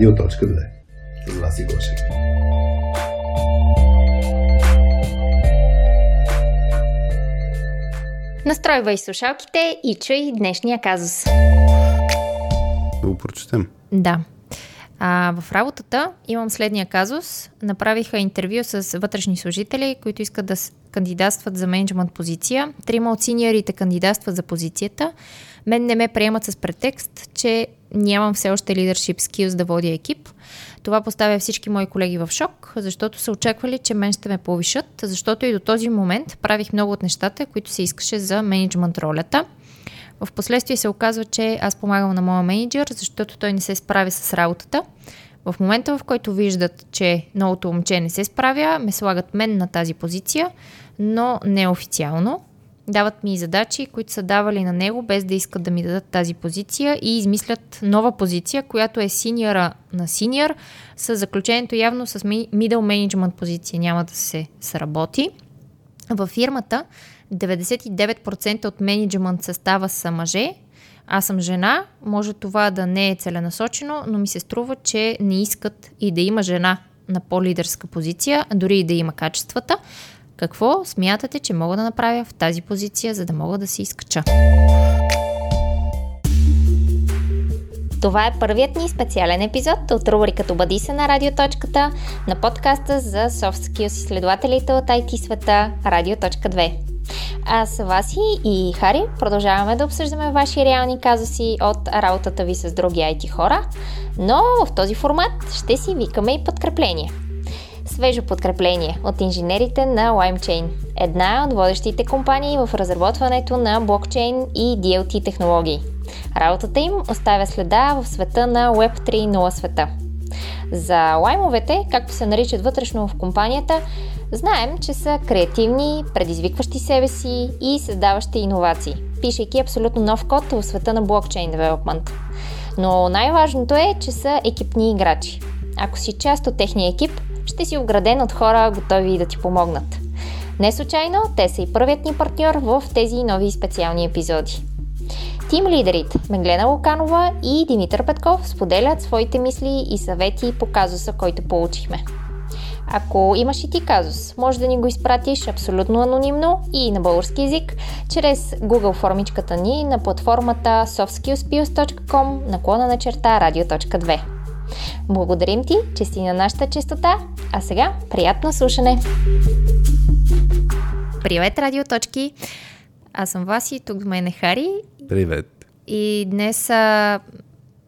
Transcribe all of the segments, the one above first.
Радио.2 с Васи Гошев. Настройвай слушалките и чуй днешния казус. Да го прочетем. Да. А, в работата имам следния казус. Направиха интервю с вътрешни служители, които искат да кандидатстват за менеджмент позиция. Трима от синьорите кандидатстват за позицията. Мен не ме приемат с претекст, че нямам все още leadership skills да водя екип. Това поставя всички мои колеги в шок, защото са очаквали, че мен ще ме повишат, защото и до този момент правих много от нещата, които се искаше за менеджмент ролята. В последствие се оказва, че аз помагам на моя менеджер, защото той не се справи с работата. В момента, в който виждат, че новото момче не се справя, ме слагат мен на тази позиция, но не официално. Дават ми задачи, които са давали на него, без да искат да ми дадат тази позиция и измислят нова позиция, която е синьора на синьор, с заключението явно с middle management позиция няма да се сработи. Във фирмата 99% от менеджмент състава са мъже, аз съм жена, може това да не е целенасочено, но ми се струва, че не искат и да има жена на по-лидерска позиция, дори и да има качествата. Какво смятате, че мога да направя в тази позиция, за да мога да си изкача? Това е първият ни специален епизод от рубриката Бъди се на радиоточката на подкаста за soft skills изследователите от IT света Радио.2. Аз, Васи и Хари продължаваме да обсъждаме ваши реални казуси от работата ви с други IT хора, но в този формат ще си викаме и подкрепление. Свежо подкрепление от инженерите на LimeChain, една от водещите компании в разработването на блокчейн и DLT технологии. Работата им оставя следа в света на Web 3.0 света. За лаймовете, както се наричат вътрешно в компанията, Знаем, че са креативни, предизвикващи себе си и създаващи иновации, пишейки абсолютно нов код в света на блокчейн девелопмент. Но най-важното е, че са екипни играчи. Ако си част от техния екип, ще си ограден от хора, готови да ти помогнат. Не случайно, те са и първият ни партньор в тези нови специални епизоди. Тим лидерите Меглена Луканова и Димитър Петков споделят своите мисли и съвети по казуса, който получихме. Ако имаш и ти казус, може да ни го изпратиш абсолютно анонимно и на български язик чрез Google формичката ни на платформата softskillspills.com наклона на черта radio.2. Благодарим ти, че си на нашата частота, а сега приятно слушане! Привет, радиоточки! Аз съм Васи, тук с мен е Хари. Привет! И днес а,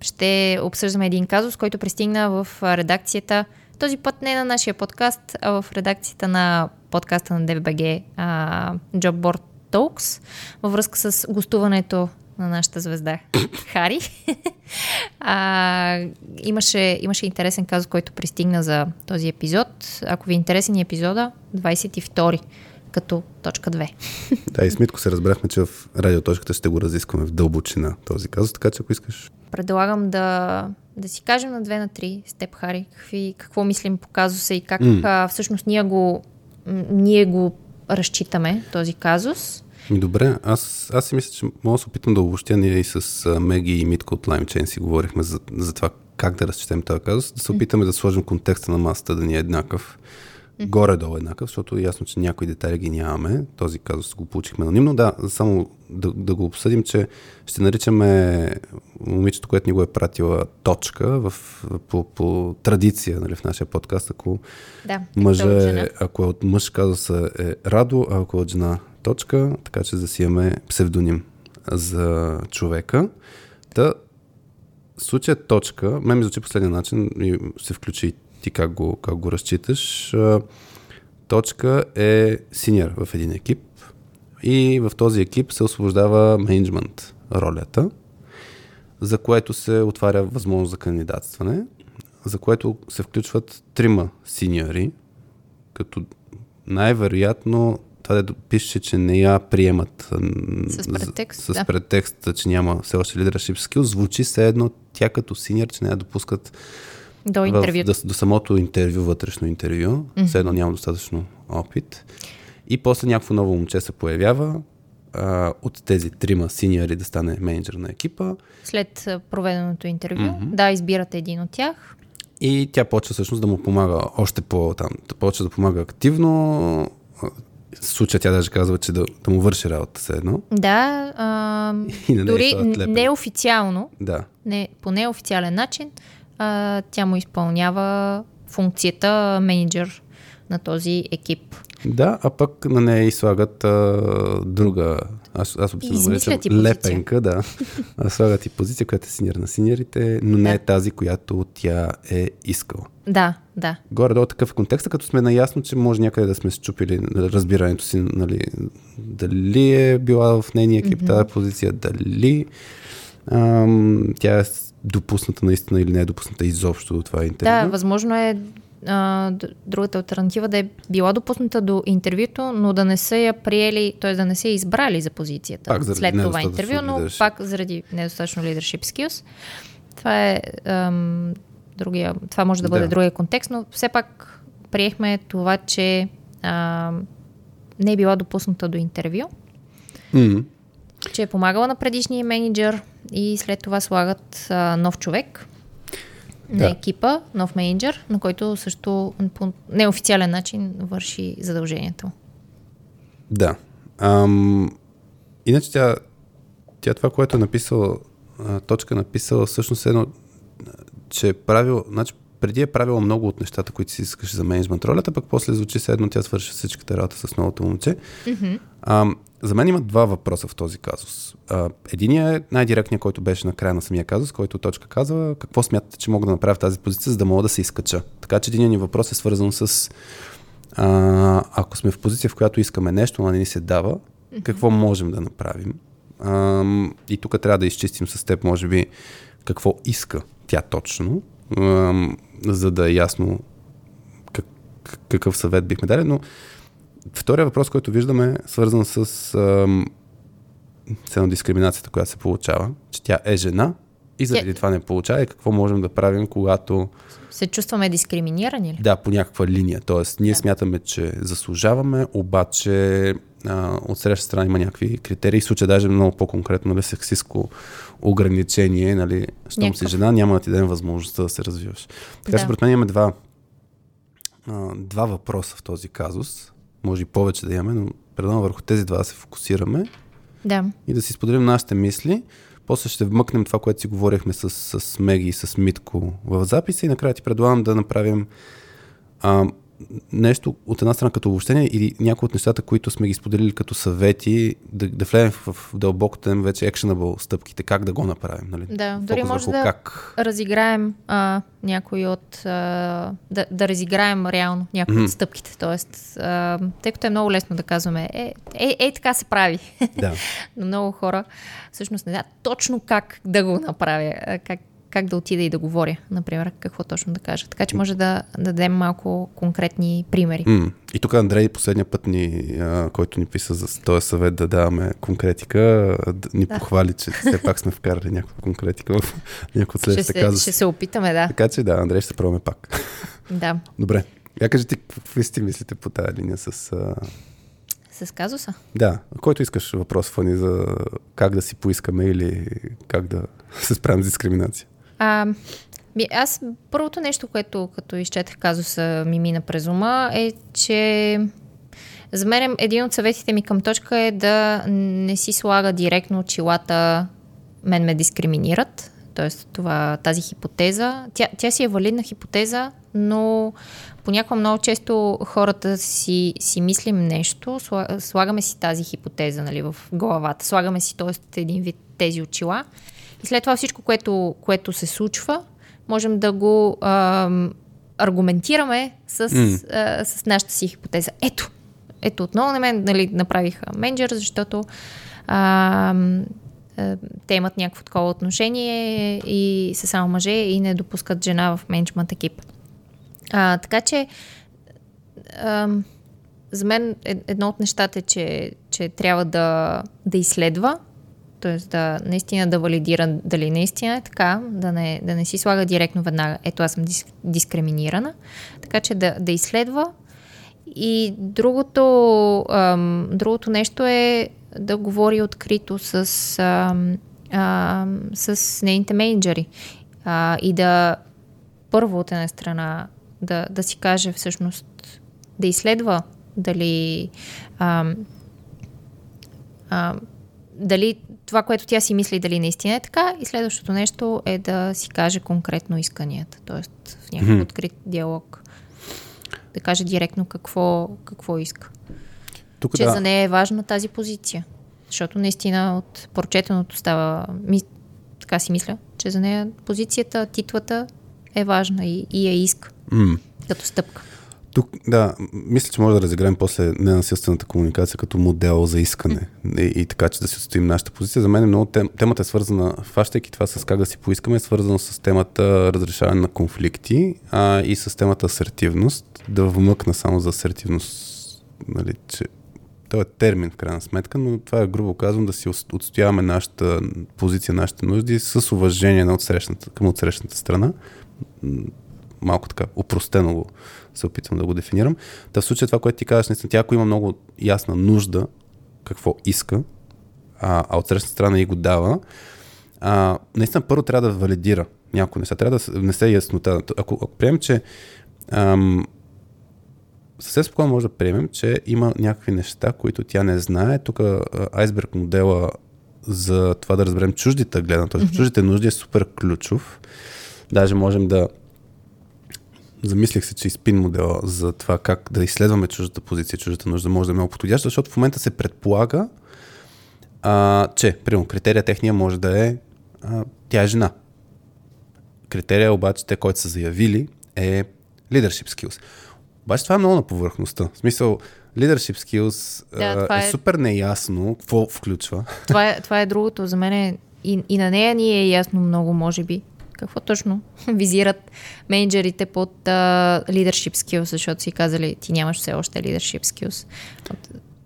ще обсъждаме един казус, който пристигна в редакцията този път не на нашия подкаст, а в редакцията на подкаста на DBG uh, Jobboard Talks, във връзка с гостуването на нашата звезда Хари. а, имаше, имаше интересен казус, който пристигна за този епизод. Ако ви е интересен епизода, 22 като точка 2. Да, и с Митко се разбрахме, че в радиоточката ще го разискваме в дълбочина този казус, така че ако искаш... Предлагам да да си кажем на две на три с теб, Хари, какви, какво мислим по казуса и как mm. а, всъщност ние го, ние го разчитаме, този казус. Ми добре, аз, аз си мисля, че мога да се опитам да обобщя ние и с Меги и Митко от LimeChain си говорихме за, за това как да разчетем този казус, да се опитаме да сложим контекста на масата да ни е еднакъв горе-долу еднакъв, защото е ясно, че някои детайли ги нямаме. Този казус го получихме анонимно. Да, само да, да го обсъдим, че ще наричаме момичето, което ни го е пратила точка в, по, по традиция нали, в нашия подкаст. Ако да, мъже, ако е от мъж казуса е Радо, а ако е от жена точка, така че да псевдоним за човека. Да, случая точка, мен ми звучи последния начин и се включи ти как го, как го разчиташ. Точка е синьор в един екип и в този екип се освобождава менеджмент ролята, за което се отваря възможност за кандидатстване, за което се включват трима синьори, като най-вероятно това да пише, че не я приемат с претекст, с, да. претекст че няма все още leadership skill, звучи все едно тя като синьор, че не я допускат до интервю. До, до самото интервю, вътрешно интервю. Mm-hmm. Все едно няма достатъчно опит. И после някакво ново момче се появява а, от тези трима синьори да стане менеджер на екипа. След проведеното интервю, mm-hmm. да, избирате един от тях. И тя почва всъщност да му помага още по там, да почва да помага активно. В случая тя даже казва, че да, да му върши работа все едно. Да, а, И дори неофициално, Да. не, по неофициален начин, а, тя му изпълнява функцията менеджер на този екип. Да, а пък на нея и слагат а, друга, аз, аз обичам да наричам лепенка, да. А, слагат и позиция, която е синьор на синьорите, но не Да. е тази, която тя е искала. Да, да. Горе-долу такъв е контекста, като сме наясно, че може някъде да сме счупили разбирането си, нали, дали е била в нейния екип mm-hmm. тази позиция, дали ам, тя е допусната наистина или не е допусната изобщо до това интервю. Да, възможно е а, другата альтернатива да е била допусната до интервюто, но да не са я приели, т.е. да не са я избрали за позицията Пак след това интервю, но пак заради недостатъчно leadership skills. Това е ам, другия, това може да бъде Да. другия контекст, но все пак приехме това, че ам, не е била допусната до интервю, М, че е помагала на предишния менеджер и след това слагат а, нов човек на екипа, нов менеджер, на който също по неофициален начин върши задължението. Да. Ам, иначе тя, тя това, което е написала, точка написала, всъщност е едно, че е правил, значи преди е правила много от нещата, които си искаш за менеджмент ролята, пък после звучи се едно, тя свърши всичката работа с новото момче. Mm-hmm. Ам, за мен има два въпроса в този казус. А, единият е най-директният, който беше на края на самия казус, който точка казва какво смятате, че мога да направя в тази позиция, за да мога да се изкача. Така че единият ни въпрос е свързан с а, ако сме в позиция, в която искаме нещо, но не ни се дава, какво можем да направим? Ам, и тук трябва да изчистим с теб, може би, какво иска тя точно, ам, за да е ясно как, какъв съвет бихме дали. Но втория въпрос, който виждаме, е свързан с ам, дискриминацията, която се получава, че тя е жена и заради Тя- това не получава и какво можем да правим, когато Се чувстваме дискриминирани ли? да, по някаква линия. Тоест, ние да. смятаме, че заслужаваме, обаче а, от среща страна има някакви критерии. В случая даже много по-конкретно нали, сексистско ограничение, нали, щом си Някакъв. жена, няма да ти дадем възможността да се развиваш. Така че, Да. според мен имаме два, а, два въпроса в този казус. Може и повече да имаме, но предлагам върху тези два да се фокусираме Да. и да си споделим нашите мисли. После ще вмъкнем това, което си говорихме с, с Меги и с Митко в записа и накрая ти предлагам да направим а, нещо от една страна като обобщение или някои от нещата, които сме ги споделили като съвети, да, да влезем в, в дълбокото им вече actionable стъпките, как да го направим. Нали? Да, дори Фокус може да Как... разиграем а, някои от... А, да, да разиграем реално някои Мгм. от стъпките. Тоест, а, тъй като е много лесно да казваме, е, е, е така се прави. Да. Но много хора всъщност не знаят точно как да го направя, как, как да отида и да говоря, например, какво точно да кажа. Така че може да, да дадем малко конкретни примери. М. И тук Андрей последния път ни, а, който ни писа за този съвет да даваме конкретика, ни Да. похвали, че все пак сме вкарали някаква конкретика в някои от следващите се, казуси. ще се опитаме, да. Така че да, Андрей ще се пробваме пак. да. Добре. Я кажи ти, какви си ти мислите по тази линия с... А... С казуса. Да, който искаш въпрос, Фани, за как да си поискаме или как да се справим с дискриминация. А, ми, аз първото нещо, което като изчетах казуса ми мина през ума е, че за мен един от съветите ми към точка е да не си слага директно очилата мен ме дискриминират. Тоест това, тази хипотеза. Тя, тя си е валидна хипотеза, но понякога много често хората си, си мислим нещо, сла- слагаме си тази хипотеза нали, в главата, слагаме си т.е. един вид тези очила и след това всичко, което, което се случва, можем да го ам, аргументираме с, М. а, с нашата си хипотеза. Ето, ето отново на мен нали, направиха менеджер, защото а, те имат някакво такова отношение и са само мъже и не допускат жена в менеджмент екип. А, така че ам, за мен е- едно от нещата е, че, че трябва да, да изследва, т.е. да наистина да валидира дали наистина е така, да не, да не си слага директно веднага, ето аз съм дис, дискриминирана, така че да, да изследва. И другото, ам, другото нещо е да говори открито с, ам, ам, с нейните менеджери а, и да първо от една страна да, да си каже всъщност, да изследва дали а, а, дали това, което тя си мисли, дали наистина е така. И следващото нещо е да си каже конкретно исканията. Тоест в някакъв mm-hmm. открит диалог. Да каже директно какво, какво иска. Тук, че да. за нея е важна тази позиция. Защото наистина от прочетеното става, ми, така си мисля, че за нея позицията, титлата е важна и, и я иска mm. като стъпка. Тук, да, мисля, че може да разиграем после ненасилствената комуникация като модел за искане и, и така, че да си отстоим нашата позиция. За мен е много тем, темата е свързана, фащайки това с как да си поискаме, е свързано с темата разрешаване на конфликти а, и с темата асертивност. Да вмъкна само за асертивност, нали, че това е термин в крайна сметка, но това е грубо казвам да си отстояваме нашата позиция, нашите нужди с уважение на отсрещната, към отсрещната страна. Малко така, упростено го се опитвам да го дефинирам. Та в случая това, което ти казваш, наистина, тя ако има много ясна нужда, какво иска, а, а от срещната страна и го дава, а, наистина първо трябва да валидира някои неща, трябва да внесе яснота. Ако, ако приемем, че ам, съвсем спокойно може да приемем, че има някакви неща, които тя не знае. Тук айсберг модела за това да разберем чуждите гледна точка, mm-hmm. чуждите нужди е супер ключов. Даже можем да замислих се, че и спин модела за това как да изследваме чуждата позиция, чуждата нужда може да е много подходяща, защото в момента се предполага, а, че, примерно, критерия техния може да е а, тя е жена. Критерия обаче, те, които са заявили, е leadership skills. Обаче това е много на повърхността. В смисъл, leadership skills да, е, е супер неясно какво включва. Това е, това е другото. За мен е, и, и на нея ни е ясно много, може би. Какво точно визират менеджерите под uh, leadership skills, защото си казали, ти нямаш все още leadership skills.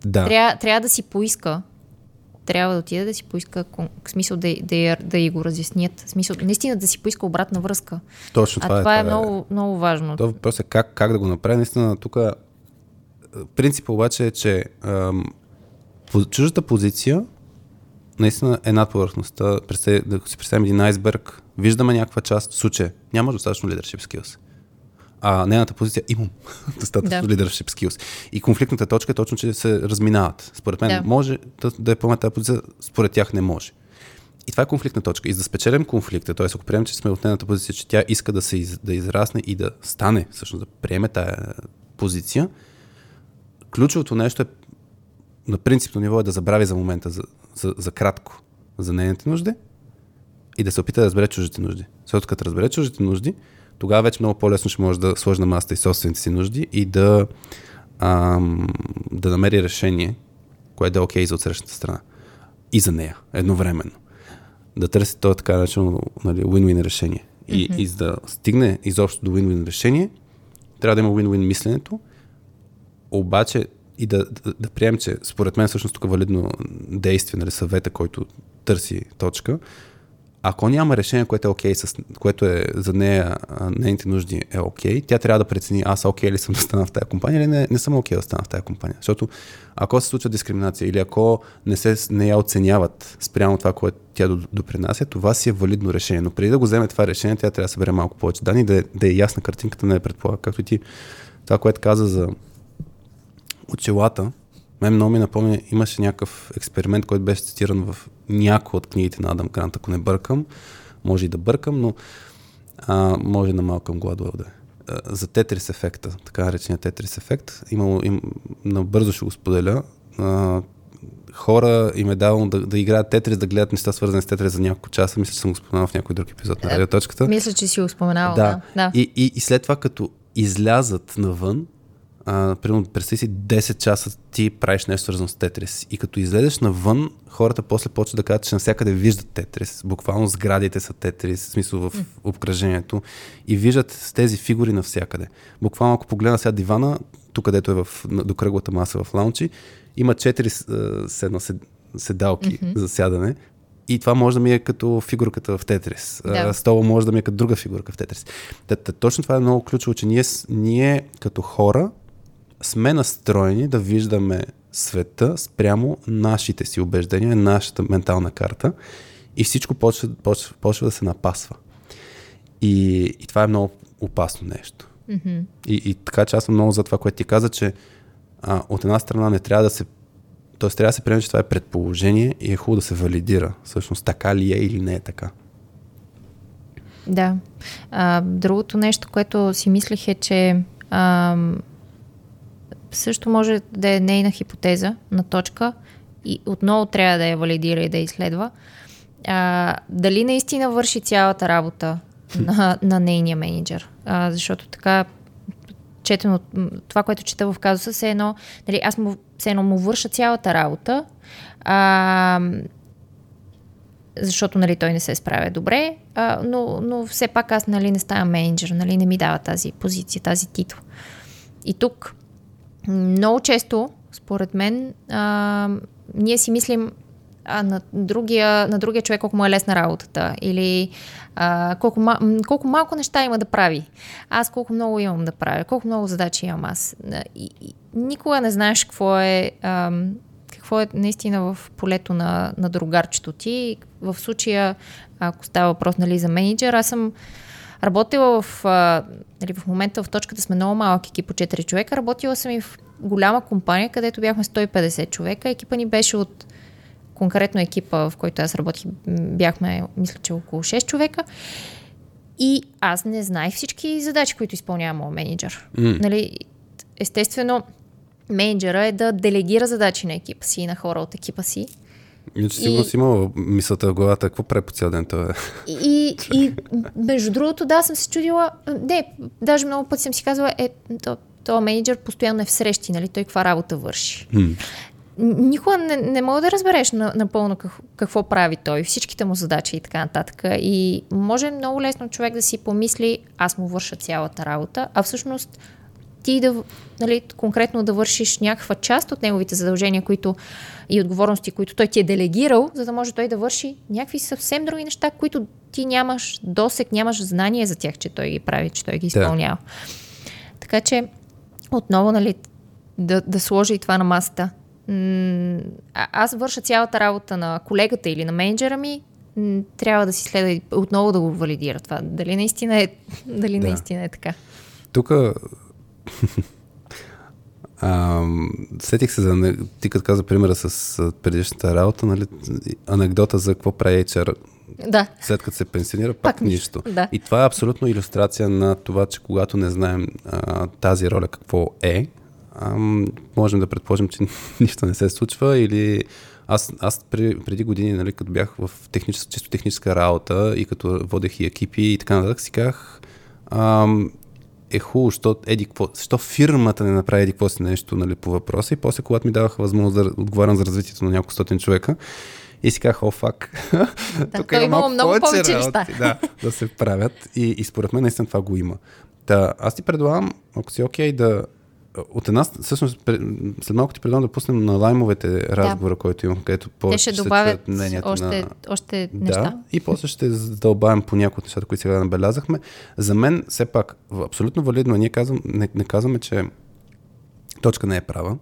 Да. Трябва, трябва да си поиска трябва да отиде да си поиска, в смисъл да, да, да и го разяснят. В смисъл, наистина да си поиска обратна връзка. Точно а е. Това е, това е много, много важно. Това въпрос е как, как да го направи. Наистина, тук принципът обаче е, че ам, чуждата позиция наистина е над повърхността. да си представим един айсберг, виждаме някаква част, в случая няма достатъчно leadership skills. А нейната позиция имам достатъчно да. leadership skills. И конфликтната точка е точно, че се разминават. Според мен да. може да, да е поемат тази позиция, според тях не може. И това е конфликтна точка. И за да спечелим конфликта, т.е. ако приемем, че сме от нейната позиция, че тя иска да се из, да израсне и да стане, всъщност да приеме тая позиция, ключовото нещо е на принципно ниво е да забрави за момента, за, за, за кратко, за нейните нужди и да се опита да разбере чуждите нужди. Защото като разбере чуждите нужди, тогава вече много по-лесно ще може да сложи на масата и собствените си нужди и да, ам, да намери решение, което да е окей okay за отсрещната страна. И за нея, едновременно. Да търси това така наречено нали, win-win решение. И, mm-hmm. и за да стигне изобщо до win-win решение, трябва да има win-win мисленето, обаче и да, да, да приемем, че според мен всъщност тук е валидно действие, нали, съвета, който търси точка, ако няма решение, което е окей, okay, което е за нея, нейните нужди е окей, okay, тя трябва да прецени аз окей okay ли съм да стана в тази компания или не, не съм окей okay да стана в тази компания. Защото ако се случва дискриминация или ако не, се, не я оценяват спрямо това, което тя допринася, това си е валидно решение. Но преди да го вземе това решение, тя трябва да събере малко повече данни, да, е, да е ясна картинката, не е предполага. Както ти това, което каза за очилата, мен много ми напомня, имаше някакъв експеримент, който беше цитиран в някои от книгите на Адам Грант, ако не бъркам. Може и да бъркам, но а, може на Малкъм Гладуел да е. За Тетрис ефекта, така наречения Тетрис ефект. Имало, им, набързо ще го споделя. А, хора им е давано да, да играят Тетрис, да гледат неща свързани с Тетрис за няколко часа. Мисля, че съм го споменал в някой друг епизод на е, радиоточката. Мисля, че си го споменал. Да. да. И, и, и след това, като излязат навън, а, примерно, представи си 10 часа ти правиш нещо свързано с Тетрис. И като излезеш навън, хората после почват да кажат, че навсякъде виждат Тетрис. Буквално сградите са Тетрис, в смисъл в обкръжението. И виждат с тези фигури навсякъде. Буквално, ако погледна сега дивана, тук където е в, до кръглата маса в лаунчи, има 4 седно седалки mm-hmm. за сядане. И това може да ми е като фигурката в Тетрис. Да. Стола може да ми е като друга фигурка в Тетрис. Точно това е много ключово, че ние, ние като хора сме настроени да виждаме света спрямо нашите си убеждения, нашата ментална карта и всичко почва, почва, почва да се напасва. И, и това е много опасно нещо. Mm-hmm. И, и така че аз съм много за това, което ти каза, че а, от една страна не трябва да се т.е. трябва да се приеме, че това е предположение и е хубаво да се валидира. Всъщност така ли е или не е така. Да. А, другото нещо, което си мислех е, че а, също може да е нейна хипотеза на точка и отново трябва да я валидира и да изследва. А, дали наистина върши цялата работа на, на нейния менеджер? А, защото така четено, това, което чета в казуса, се едно, нали, аз му, се едно му върша цялата работа, а, защото нали, той не се справя добре, а, но, но все пак аз нали, не ставам менеджер, нали, не ми дава тази позиция, тази титул. И тук много често, според мен, а, ние си мислим а на, другия, на другия човек колко му е лесна работата или а, колко, колко малко неща има да прави. Аз колко много имам да правя, колко много задачи имам аз. И, и, никога не знаеш какво е, а, какво е наистина в полето на, на другарчето ти. В случая, ако става въпрос нали, за менеджер, аз съм работила в, а, нали, в момента в точката сме много малък екип по 4 човека. Работила съм и в голяма компания, където бяхме 150 човека. Екипа ни беше от конкретно екипа, в който аз работих, бяхме, мисля, че около 6 човека. И аз не знаех всички задачи, които изпълнява моят менеджер. Mm. Нали, естествено, менеджера е да делегира задачи на екипа си и на хора от екипа си. Иначе сигурно си имал мисълта в главата, какво прави по цял ден това? И, и между другото, да, съм се чудила, не, даже много пъти съм си казвала, е, то, то менеджер постоянно е в срещи, нали, той каква работа върши. Mm никога не, не мога да разбереш напълно какво, какво прави той, всичките му задачи и така нататък. И може много лесно човек да си помисли, аз му върша цялата работа, а всъщност ти да, нали, конкретно да вършиш някаква част от неговите задължения които, и отговорности, които той ти е делегирал, за да може той да върши някакви съвсем други неща, които ти нямаш досек, нямаш знание за тях, че той ги прави, че той ги изпълнява. Да. Така че, отново, нали, да, да сложи и това на масата а, аз върша цялата работа на колегата или на менеджера ми, трябва да си следва и отново да го валидира това. Дали наистина е, дали да. наистина е така. Тук сетих се за, ти като каза примера с предишната работа, нали, анекдота за какво прави HR да. след като се пенсионира, пак, пак нищо. Да. И това е абсолютно иллюстрация на това, че когато не знаем а, тази роля какво е, ам, можем да предположим, че нищо не се случва или аз, аз преди, преди години, нали, като бях в техническа, чисто техническа работа и като водех и екипи и така нататък, си казах, ам, е хубаво, що, еди, какво, що фирмата не направи еди какво си нещо нали, по въпроса и после, когато ми даваха възможност да отговарям за развитието на няколко стотин човека, и си казах, о, фак, да, тук има малко много повече работи, да, да се правят. И, и според мен наистина това го има. Та, аз ти предлагам, ако си окей, okay, да от една, всъщност, след малко ти предлагам да пуснем на лаймовете разговора, да. който имам, където по ще добавят още, на... още неща. Да, и после ще задълбаем по някои от нещата, които сега набелязахме. За мен, все пак, абсолютно валидно, ние казвам, не, не казваме, че точка не е права.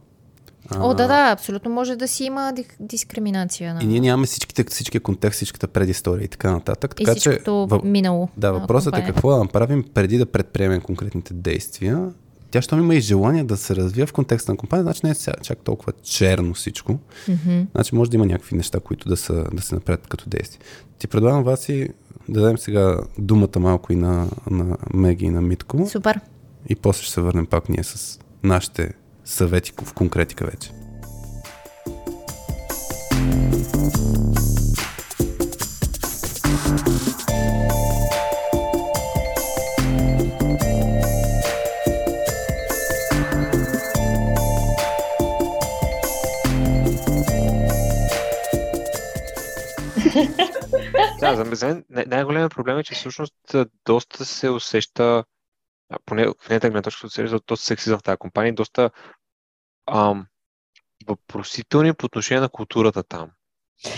О, да, да, абсолютно може да си има дискриминация. На... И ние нямаме всичките, всичкия контекст, всичката предистория и така нататък. Така, и че, минало. Да, въпросът е какво да направим преди да предприемем конкретните действия тя, щом има и желание да се развива в контекста на компания, значи не е чак толкова черно всичко. Mm-hmm. Значи може да има някакви неща, които да, са, да се направят като действия. Ти предлагам вас и да дадем сега думата малко и на, на Меги и на Митко. Супер. И после ще се върнем пак ние с нашите съвети в конкретика вече. Да, за мен най-големият проблем е, че всъщност доста се усеща, поне в нейната гледна точка се усеща доста сексизъм в тази компания, доста ам, въпросителни по отношение на културата там.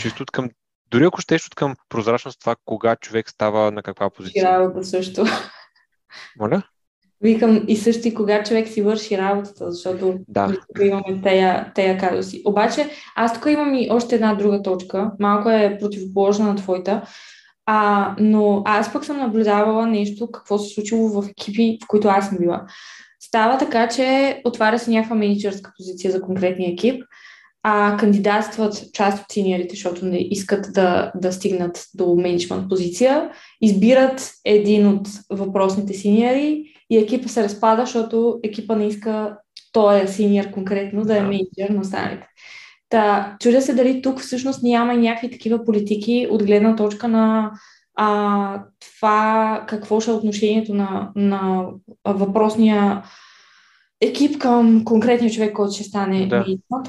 Чисто от към, дори ако щеш от към прозрачност това, кога човек става на каква позиция. Работа също. Моля? Викам и също и кога човек си върши работата, защото да. имаме тея, тея казуси. Обаче аз тук имам и още една друга точка, малко е противоположна на твоята. А, но аз пък съм наблюдавала нещо, какво се случило в екипи, в които аз съм била. Става така, че отваря се някаква менеджерска позиция за конкретния екип, а кандидатстват част от синьорите, защото не искат да, да стигнат до менеджмент позиция, избират един от въпросните синьори и екипа се разпада, защото екипа не иска той е синьор конкретно да е менеджер на останалите. Та, чудя се дали тук всъщност няма и някакви такива политики от гледна точка на а, това какво ще е отношението на, на въпросния екип към конкретния човек, който ще стане да.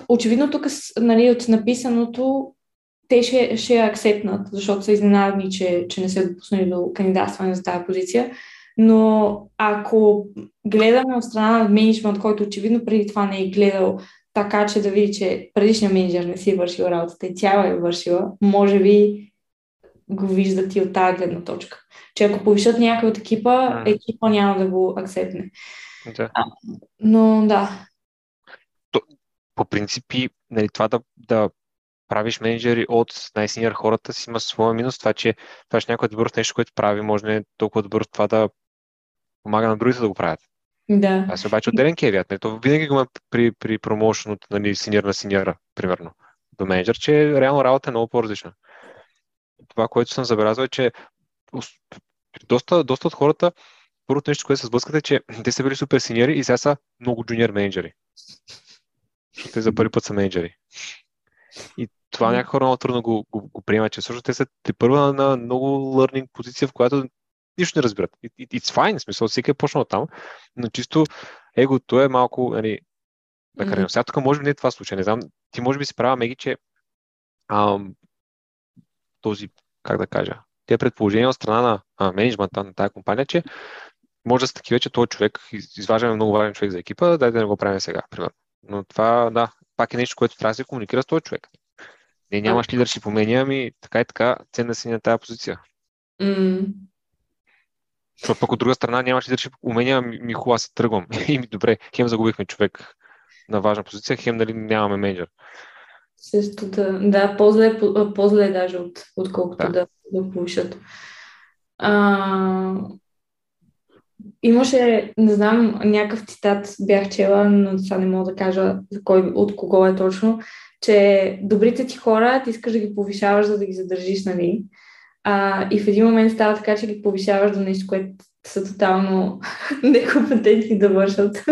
Очевидно тук нали, от написаното те ще, ще акцептнат, защото са изненадани, че, че не са допуснали до кандидатстване за тази позиция. Но ако гледаме от страна на менеджмент, който очевидно преди това не е гледал така, че да види, че предишният менеджер не си е вършил работата и цяла е вършила, може би го виждат и от тази гледна точка. Че ако повишат някой от екипа, екипа няма да го акцепне. Да. А, но да. То, по принципи, нали, това да, да правиш менеджери от най-синьор хората си има своя минус. Това, че това ще някой добър в нещо, което прави, може не е толкова добър в това да помага на другите да го правят. Да. Аз обаче отделен кевият. Не? То винаги го има при, при промоушен от нали, синьор на синьора, примерно, до менеджер, че реално работа е много по-различна. Това, което съм забелязал е, че доста, доста от хората, първото нещо, което се сблъскат е, че те са били супер синьори и сега са много джуниор менеджери. Защото те за първи път са менеджери. И това някакви хора много трудно го, го, го приемат, че също те са те първа на много learning позиция, в която нищо не разбират. It, it's fine, смисъл, всеки е почнал там, но чисто егото е малко, нали, да кажем, mm-hmm. сега тук може би не е това случай, не знам, ти може би си права, Меги, че ам, този, как да кажа, те предположения от страна на а, менеджмента на тази компания, че може да са такива, че този човек, изваждаме много важен човек за екипа, дай да не го правим сега, примерно. Но това, да, пак е нещо, което трябва да се комуникира с този човек. Не, нямаш лидършип умения, ами така и така, ценна си на тази позиция. Mm. Защото пък от друга страна нямаш лидершип умения, ми, ми хубаво се тръгвам. И ми добре, хем загубихме човек на важна позиция, хем нали нямаме менеджер. Също да, да по-зле, по-зле даже от, отколкото да, да, да повишат. А, имаше, не знам, някакъв цитат бях чела, но сега не мога да кажа за кой, от кого е точно, че добрите ти хора ти искаш да ги повишаваш, за да ги задържиш, нали? А, и в един момент става така, че ги повишаваш до нещо, което са тотално некомпетентни да вършат.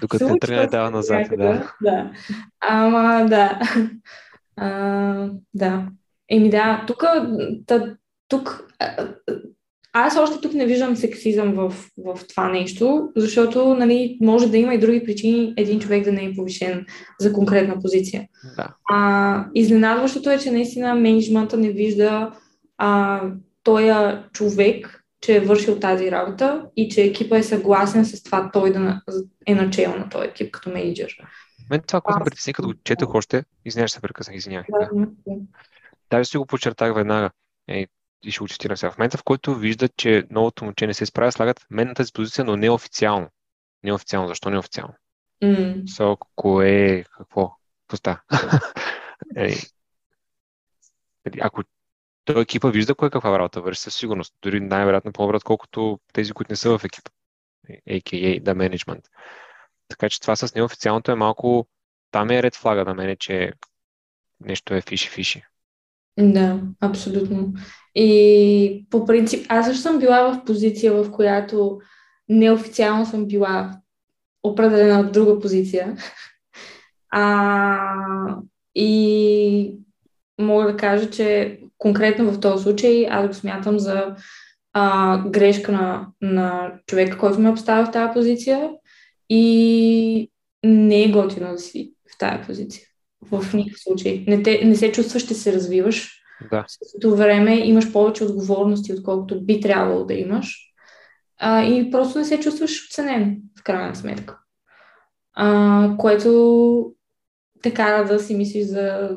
Докато те тръгне дава назад, да. да. Ама, да. А, да. Еми да, тук, тук аз още тук не виждам сексизъм в, в това нещо, защото нали, може да има и други причини един човек да не е повишен за конкретна позиция. Да. А, изненадващото е, че наистина менеджмента не вижда а, този човек, че е вършил тази работа и че екипа е съгласен с това той да е начал на този екип като менеджер. Мен това, което ме притесни, като го четох още, извинявай, се прекъснах, извинявай. Да. Даже си го подчертах веднага. Е, и ще го цитирам сега. В момента, в който виждат, че новото момче не се справя, слагат мен на тази позиция, но неофициално. Неофициално. Защо неофициално? Mm. So, кое, какво? Какво е, ако той екипа вижда кой каква работа върши със сигурност. Дори най-вероятно по-добре, отколкото тези, които не са в екипа. A.K.A. The Management. Така че това с неофициалното е малко... Там е ред флага на мене, че нещо е фиши-фиши. Да, абсолютно. И по принцип, аз също съм била в позиция, в която неофициално съм била определена от друга позиция. А, и мога да кажа, че конкретно в този случай аз го смятам за а, грешка на, на човека, който ме поставя в тази позиция и не е готино да си в тази позиция. В никакъв случай. Не, те, не се чувстваш, ще се развиваш. Да. С време имаш повече отговорности, отколкото би трябвало да имаш. А, и просто не се чувстваш оценен, в крайна сметка. А, което те кара да си мислиш за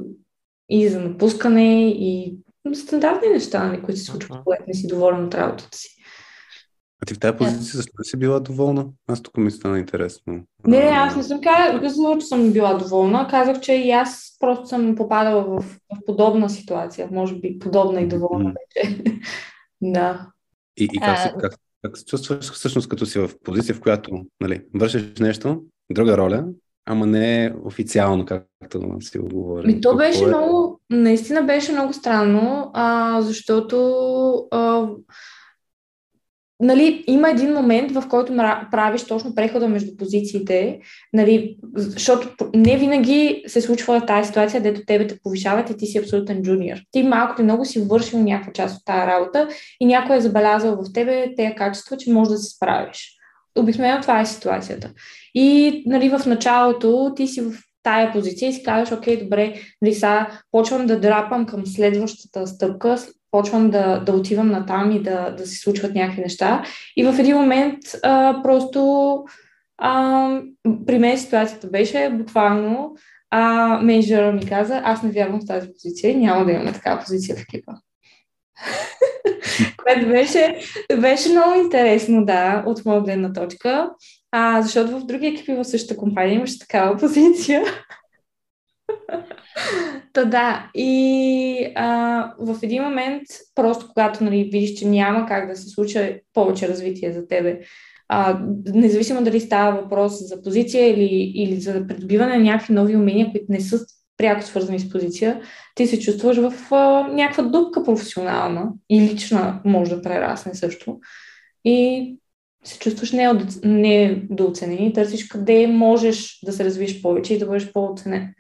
и за напускане и стандартни неща, нали, които се случват, когато не си доволен от работата си. А ти в тази позиция защо си била доволна? Аз тук ми стана интересно. Не, аз не съм казала, че съм била доволна. Казах, че и аз просто съм попадала в, в подобна ситуация. Може би подобна и доволна вече. да. И, и как, се, как, как се чувстваш всъщност като си в позиция, в която нали, вършиш нещо, друга роля, ама не е официално, както си го говорим. Ми, то беше е... много, наистина беше много странно, а, защото а, нали, има един момент, в който правиш точно прехода между позициите, нали, защото не винаги се случва тази ситуация, дето тебе те повишават и ти си абсолютен джуниор. Ти малко или много си вършил някаква част от тази работа и някой е забелязал в тебе тези качества, че можеш да се справиш. Обикновено това е ситуацията. И нали, в началото ти си в тая позиция и си казваш, окей, добре, нали, сега почвам да драпам към следващата стъпка, почвам да, да отивам на там и да, да се случват някакви неща. И в един момент а, просто а, при мен ситуацията беше буквално а, менеджера ми каза, аз не вярвам в тази позиция, няма да имаме такава позиция в екипа. Което беше, беше много интересно, да, от моя гледна точка, а, защото в други екипи в същата компания имаше такава позиция. Та да, и а, в един момент, просто когато нали, видиш, че няма как да се случи повече развитие за тебе, а, независимо дали става въпрос за позиция или, или за придобиване на някакви нови умения, които не са пряко свързани с позиция, ти се чувстваш в а, някаква дупка професионална и лична може да прерасне също. И се чувстваш недооценен и търсиш къде можеш да се развиеш повече и да бъдеш по-оценен.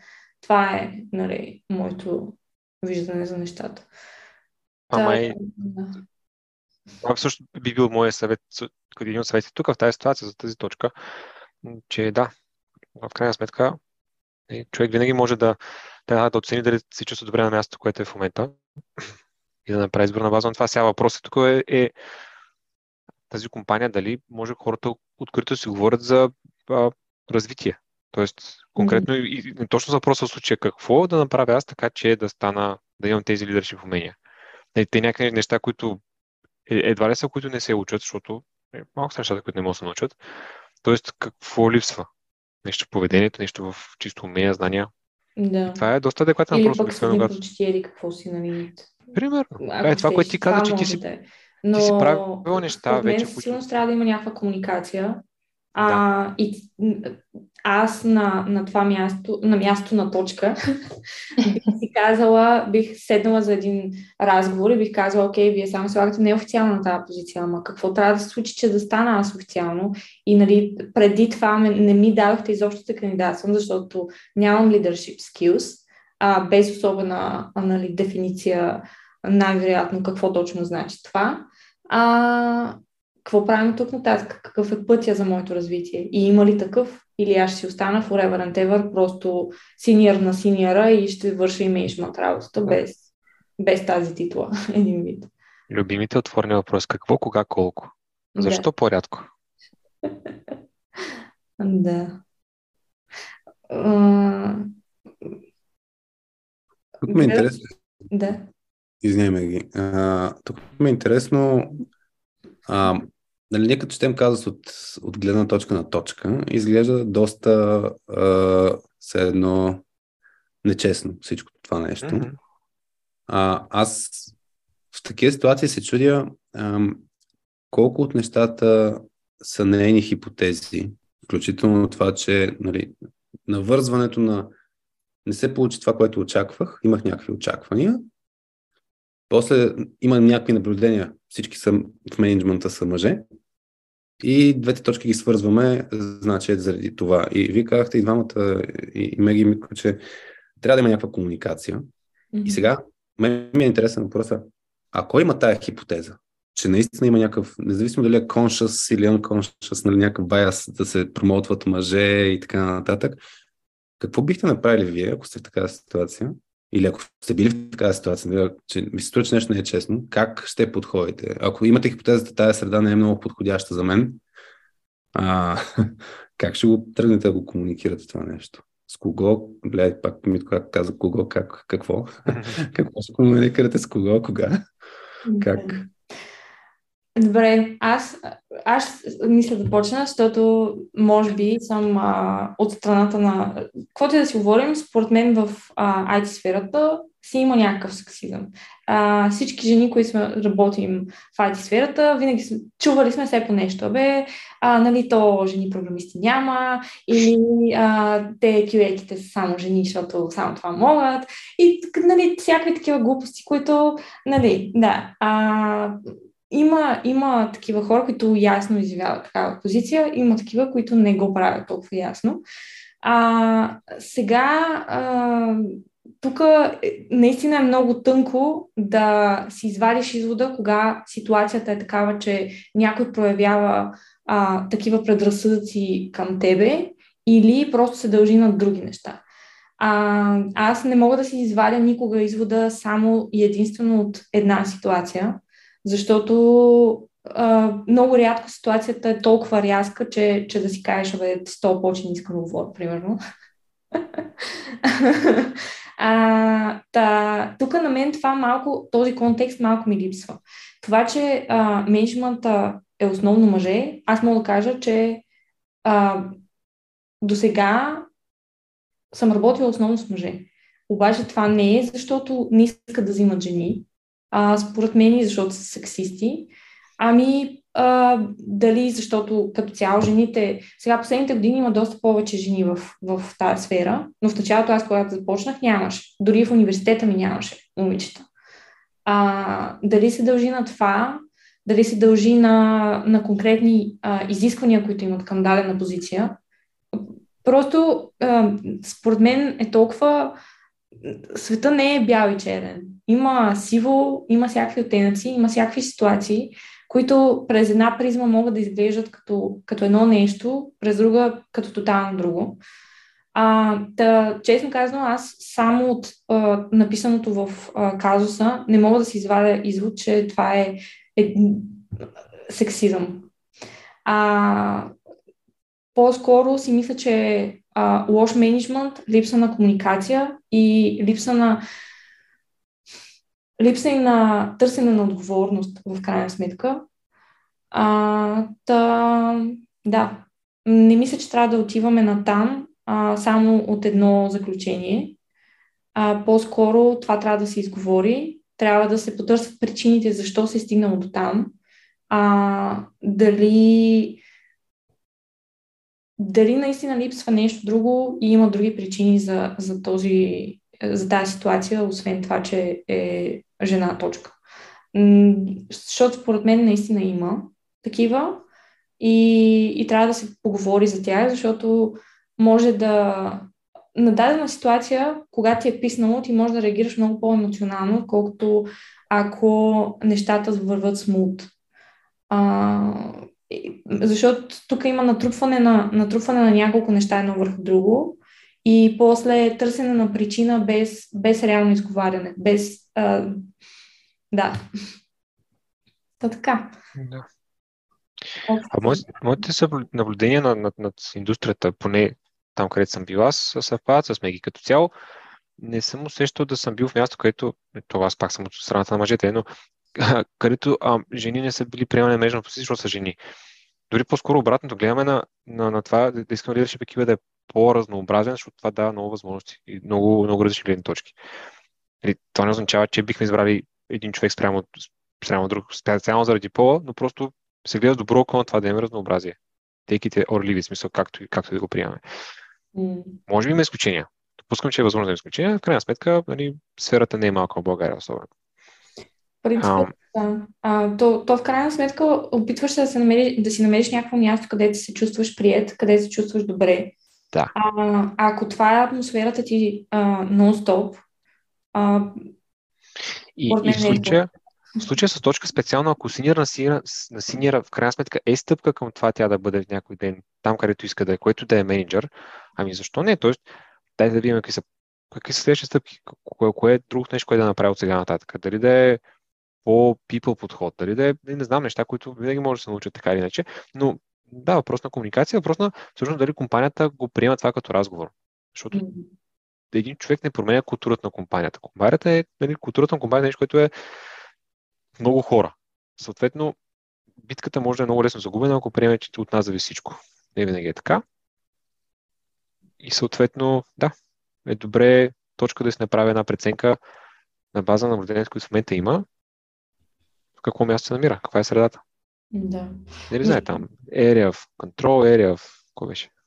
Това е нали, моето виждане за нещата. Ама и... Това също би бил моят съвет, като един от съветите тук в тази ситуация, за тази точка, че да, в крайна сметка, е, човек винаги може да, да, да оцени дали се чувства добре на мястото, което е в момента и да направи избор на база на това. Сега въпросът тук е, е тази компания дали може хората открито си говорят за а, развитие. Тоест, конкретно mm-hmm. и, и точно за въпроса в случая какво да направя аз така, че да стана, да имам тези лидершип умения. Нали, те някакви неща, които е, едва ли са, които не се учат, защото е, малко са нещата, които не могат да се научат. Тоест, какво липсва? Нещо в поведението, нещо в чисто умения, знания. Да. Това е доста адекватен въпрос. Или пък си когато... прочети какво си, нали? Примерно. Ако е това, което ти каза, че ти си, Но, ти си правил неща вече. Със сигурност трябва да има някаква комуникация а, да. И аз на, на това място, на място на точка, бих си казала, бих седнала за един разговор и бих казала, окей, вие само слагате неофициално на тази позиция, ама какво трябва да се случи, че да стана аз официално? И нали, преди това не ми дадохте изобщо да кандидатствам, защото нямам leadership skills, а, без особена нали, дефиниция най-вероятно какво точно значи това. А, какво правим тук нататък, какъв е пътя за моето развитие и има ли такъв, или аз ще си остана forever and ever, просто синьор на синьора и ще върша и менеджмент работата без, без тази титла, един вид. Любимите отворни въпрос. Какво, кога, колко? Защо да. по-рядко? да. Тук ми е интересно. Да. Извинявай ги. тук ми е интересно а, нали, ние като четем казус от, от гледна точка на точка, изглежда доста а, все едно нечестно всичко това нещо. Mm-hmm. А, аз в такива ситуации се чудя а, колко от нещата са нейни хипотези, включително това, че нали, навързването на не се получи това, което очаквах, имах някакви очаквания, после има някакви наблюдения, всички са в менеджмента са мъже, и двете точки ги свързваме, значи заради това. И вие казахте и двамата, и, и Меги и Митко, че трябва да има някаква комуникация. Mm-hmm. И сега, мен ми е интересен въпроса, ако има тая хипотеза, че наистина има някакъв, независимо дали е conscious или unconscious, нали, някакъв байас да се промоутват мъже и така нататък, какво бихте направили вие, ако сте в такава ситуация? Или ако сте били в такава ситуация, че ми се струва, че нещо не е честно, как ще подходите? Ако имате хипотезата, тази среда не е много подходяща за мен, а, как ще го тръгнете да го комуникирате това нещо? С кого? Гледай, пак ми как каза кого, как, какво? какво ще комуникирате с кого, кога? Как? Добре, аз, аз мисля да почна, защото може би съм а, от страната на... Каквото и да си говорим, според мен в а, IT сферата си има някакъв сексизъм. А, всички жени, които сме работим в IT сферата, винаги сме, чували сме все по нещо. Бе, а, нали, то жени програмисти няма, или а, те QA-ките са само жени, защото само това могат. И нали, всякакви такива глупости, които, нали, да. А, има, има такива хора, които ясно изявяват такава позиция, има такива, които не го правят толкова ясно. А, сега а, тук е, наистина е много тънко да си извадиш извода, кога ситуацията е такава, че някой проявява а, такива предразсъдъци към тебе или просто се дължи на други неща. А, аз не мога да си извадя никога извода само и единствено от една ситуация, защото а, много рядко ситуацията е толкова рязка, че, че да си кажеш, бе, 100 почни иска да говоря, примерно. а, та, тук на мен това малко, този контекст малко ми липсва. Това, че а, менеджмента е основно мъже, аз мога да кажа, че а, до сега съм работила основно с мъже. Обаче това не е, защото не искат да взимат жени, а, според мен, защото са сексисти. Ами, а, дали защото като цяло жените, сега последните години има доста повече жени в, в тази сфера, но в началото аз, когато започнах, нямаше. Дори в университета ми нямаше момичета. А, дали се дължи на това, дали се дължи на, на конкретни а, изисквания, които имат към дадена позиция. Просто, а, според мен, е толкова света не е бял и черен. Има сиво, има всякакви оттенъци, има всякакви ситуации, които през една призма могат да изглеждат като, като едно нещо, през друга като тотално друго. А, да, честно казано, аз само от а, написаното в а, казуса не мога да си извадя извод, че това е, е сексизъм. А, по-скоро си мисля, че а, лош менеджмент, липса на комуникация и липса на липса и на търсене на отговорност в крайна сметка. А, та, да, не мисля, че трябва да отиваме на там а, само от едно заключение. А, по-скоро това трябва да се изговори, трябва да се потърсят причините защо се е стигнало до там. А, дали дали наистина липсва нещо друго и има други причини за, за, този, за тази ситуация, освен това, че е жена точка. Защото според мен наистина има такива и, и трябва да се поговори за тях, защото може да на дадена ситуация, когато ти е писнало, ти може да реагираш много по-емоционално, отколкото ако нещата върват смут. А, защото тук има натрупване на, натрупване на няколко неща едно върху друго и после търсене на причина без, без реално изговаряне, без... А, да. Та така. Да. А моите, моите наблюдения над, над, над индустрията, поне там, където съм бил аз, съвпадат с Меги. Като цяло не съм усещал да съм бил в място, където, това аз пак съм от страната на мъжете, но където а, жени не са били приемани на позиция, защото са жени. Дори по-скоро обратното, гледаме на, на, на това да, да искаме leadership екипа да е по-разнообразен, защото това дава много възможности и много, много различни гледни точки. Или, това не означава, че бихме избрали един човек спрямо, спрямо друг, специално заради пола, но просто се гледа добро око на това да имаме разнообразие. Тейките it, смисъл, както, както да го приемаме. Mm. Може би има изключения. Допускам, че е възможно да има изключения. В крайна сметка, нали, сферата не е малка в България особено. Принцип, а, да. А, то, то в крайна сметка опитваш се да, се намери, да си намериш някакво място, където се чувстваш прият, където се чувстваш добре. Да. А, ако това е атмосферата ти а, нон-стоп, а, и, и в, случая, в случая с точка специално, ако синьор на синьора, на синьора в крайна сметка е стъпка към това тя да бъде в някой ден там, където иска да е, който да е менеджер, ами защо не? Тоест, дай да видим какви са, какви са следващите стъпки, кое, кое е друго нещо, което да направи от сега нататък. Дали да е по-people подход. Дали да е, не знам, неща, които винаги може да се научат така или иначе, но да, въпрос на комуникация, въпрос на всъщност дали компанията го приема това като разговор. Защото mm-hmm. един човек не променя културата на компанията. Компанията е, нали, културата на компанията е нещо, което е много хора. Съответно, битката може да е много лесно загубена, ако приемем, че от нас зависи всичко. Не винаги е така. И съответно, да, е добре точка да се направи една преценка на база на наблюдението, които в момента има, какво място се намира, каква е средата. Да. Не ли знае там? Area of control, area of... Какво беше?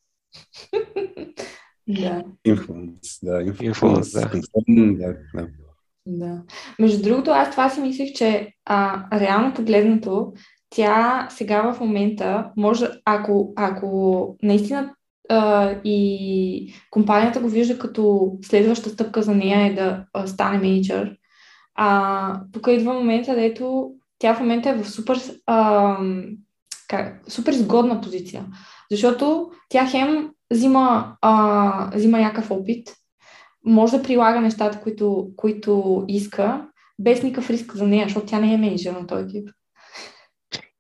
Да. Influence, да. Influence, да. Да, да. Да. Между другото, аз това си мислех, че а, реално погледнато, тя сега в момента може, ако, ако наистина а, и компанията го вижда като следваща стъпка за нея е да а, стане менеджер, а, тук идва момента, дето тя в момента е в супер, а, как, супер изгодна позиция. Защото тя хем взима, а, взима някакъв опит, може да прилага нещата, които, които иска, без никакъв риск за нея, защото тя не е менеджер на този екип.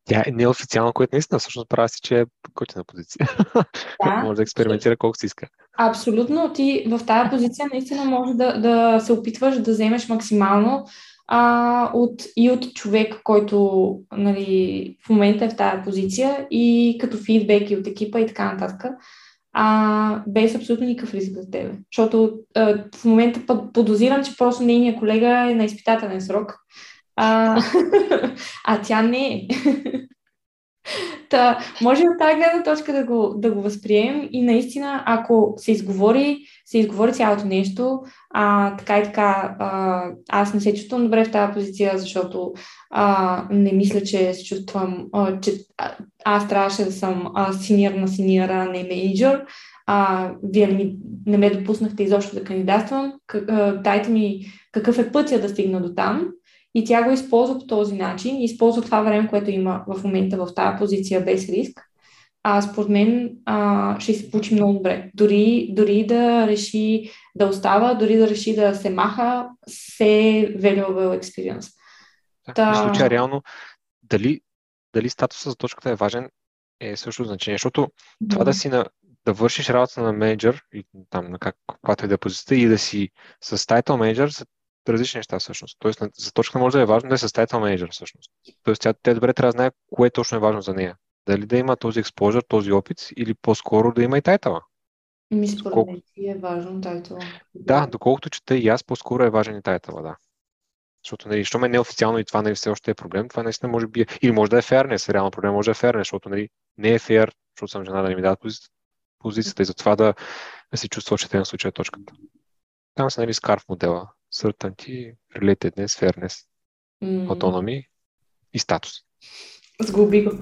Тя е неофициално, което наистина всъщност прави си, че е готина позиция. Да. може да експериментира колко си иска. Абсолютно. Ти в тази позиция наистина може да, да се опитваш да вземеш максимално а, от, и от човек, който нали, в момента е в тази позиция и като фидбек и от екипа и така нататък, а, без абсолютно никакъв риск за тебе. Защото а, в момента подозирам, че просто нейният колега е на изпитателен срок, а, а тя не е. Та, може от тази гледна точка да го, да го възприемем и наистина, ако се изговори, се изговори цялото нещо, а, така и така, а, аз не се чувствам добре в тази позиция, защото а, не мисля, че се чувствам, а, че а, аз трябваше да съм а, синьор на синьора, не менеджер. А, вие не, ми, не ме допуснахте изобщо да кандидатствам. К, а, дайте ми какъв е пътя да стигна до там. И тя го използва по този начин, използва това време, което има в момента в тази позиция без риск. А според мен а, ще се получи много добре. Дори, дори да реши да остава, дори да реши да се маха, се valuable experience. Да, Та... В случая реално, дали, дали статуса за точката е важен, е също значение, защото mm-hmm. това да си на, да вършиш работа на менеджер, и там на как, каквато и да е позицията, и да си с тайтъл менеджер, са различни неща всъщност. Тоест, за точка може да е важно да е съставител менеджер всъщност. Тоест, тя, тя добре трябва да знае кое точно е важно за нея. Дали да има този експожър, този опит или по-скоро да има и тайтъла. Ми според Колко... мен е важно тайтъла. Да, доколкото чета и аз, по-скоро е важен и тайтъла, да. Защото, нали, що ме неофициално и това нали, все още е проблем, това наистина може би е... Или може да е фернес, реално проблем може да е фернес, защото нали, не е фер, защото съм жена да не ми дадат позицията, и затова да, да се чувства че на случая точката. Там са нали, скарф модела certainty, relatedness, fairness, mm. autonomy и статус. Сгуби го.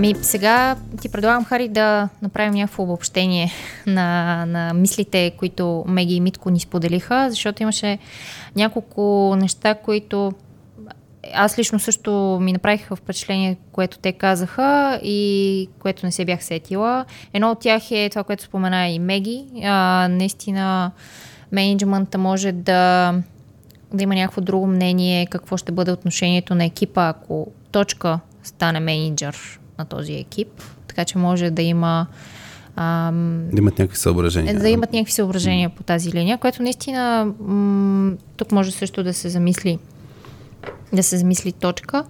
Ами сега ти предлагам, Хари, да направим някакво обобщение на, на мислите, които Меги и Митко ни споделиха, защото имаше няколко неща, които аз лично също ми направиха впечатление, което те казаха и което не се бях сетила. Едно от тях е това, което спомена и Меги. А, наистина менеджмента може да, да има някакво друго мнение какво ще бъде отношението на екипа, ако точка стане менеджер на този екип, така че може да има Ам, да имат някакви съображения. Да имат някакви съображения по тази линия, което наистина м- тук може също да се замисли да се замисли точка.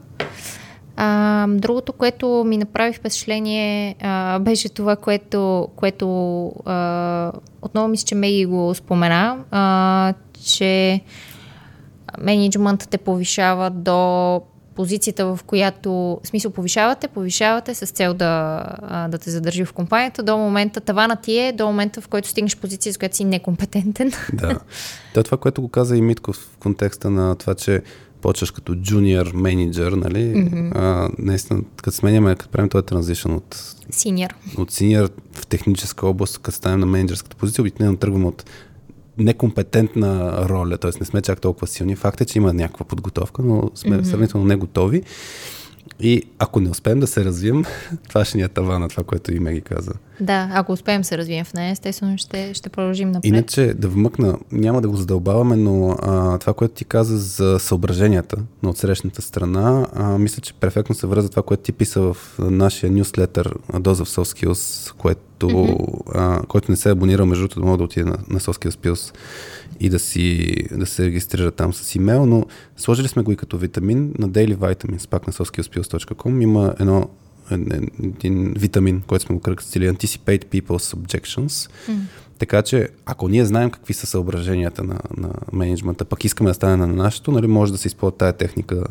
А, другото, което ми направи впечатление, а, беше това, което, което а, отново мисля, че Меги го спомена, а, че менеджментът те повишава до позицията, в която, в смисъл, повишавате, повишавате с цел да, да те задържи в компанията до момента, тавана ти е до момента, в който стигнеш позиция, с която си некомпетентен. Да. Да, това, което го каза и Митко в контекста на това, че почваш като джуниор менеджер, нали? Mm-hmm. А, наистина, като сменяме, като правим този транзишън от синьор. От синьор в техническа област, като ставим на менеджерската позиция, обикновено тръгваме от некомпетентна роля, т.е. не сме чак толкова силни. Факт е, че има някаква подготовка, но сме mm-hmm. сравнително не готови. И ако не успеем да се развием, това ще ни е тавана, това, което и Меги каза. Да, ако успеем се развием в нея, естествено ще, ще продължим напред. Иначе да вмъкна, няма да го задълбаваме, но а, това, което ти каза за съображенията на отсрещната страна, а, мисля, че перфектно се връзва това, което ти писа в нашия нюслетър Dose of Soft Skills, което, mm-hmm. а, който не се абонирал, между другото, да мога да отиде на, на Soft Skills Pills и да, си, да се регистрира там с имейл, но сложили сме го и като витамин на Daily Vitamins, пак на softskillspills.com. Има едно един витамин, който сме го кръстили Anticipate People's Objections. Mm. Така че, ако ние знаем какви са съображенията на, на менеджмента, пък искаме да стане на нашето, нали, може да се използва тая техника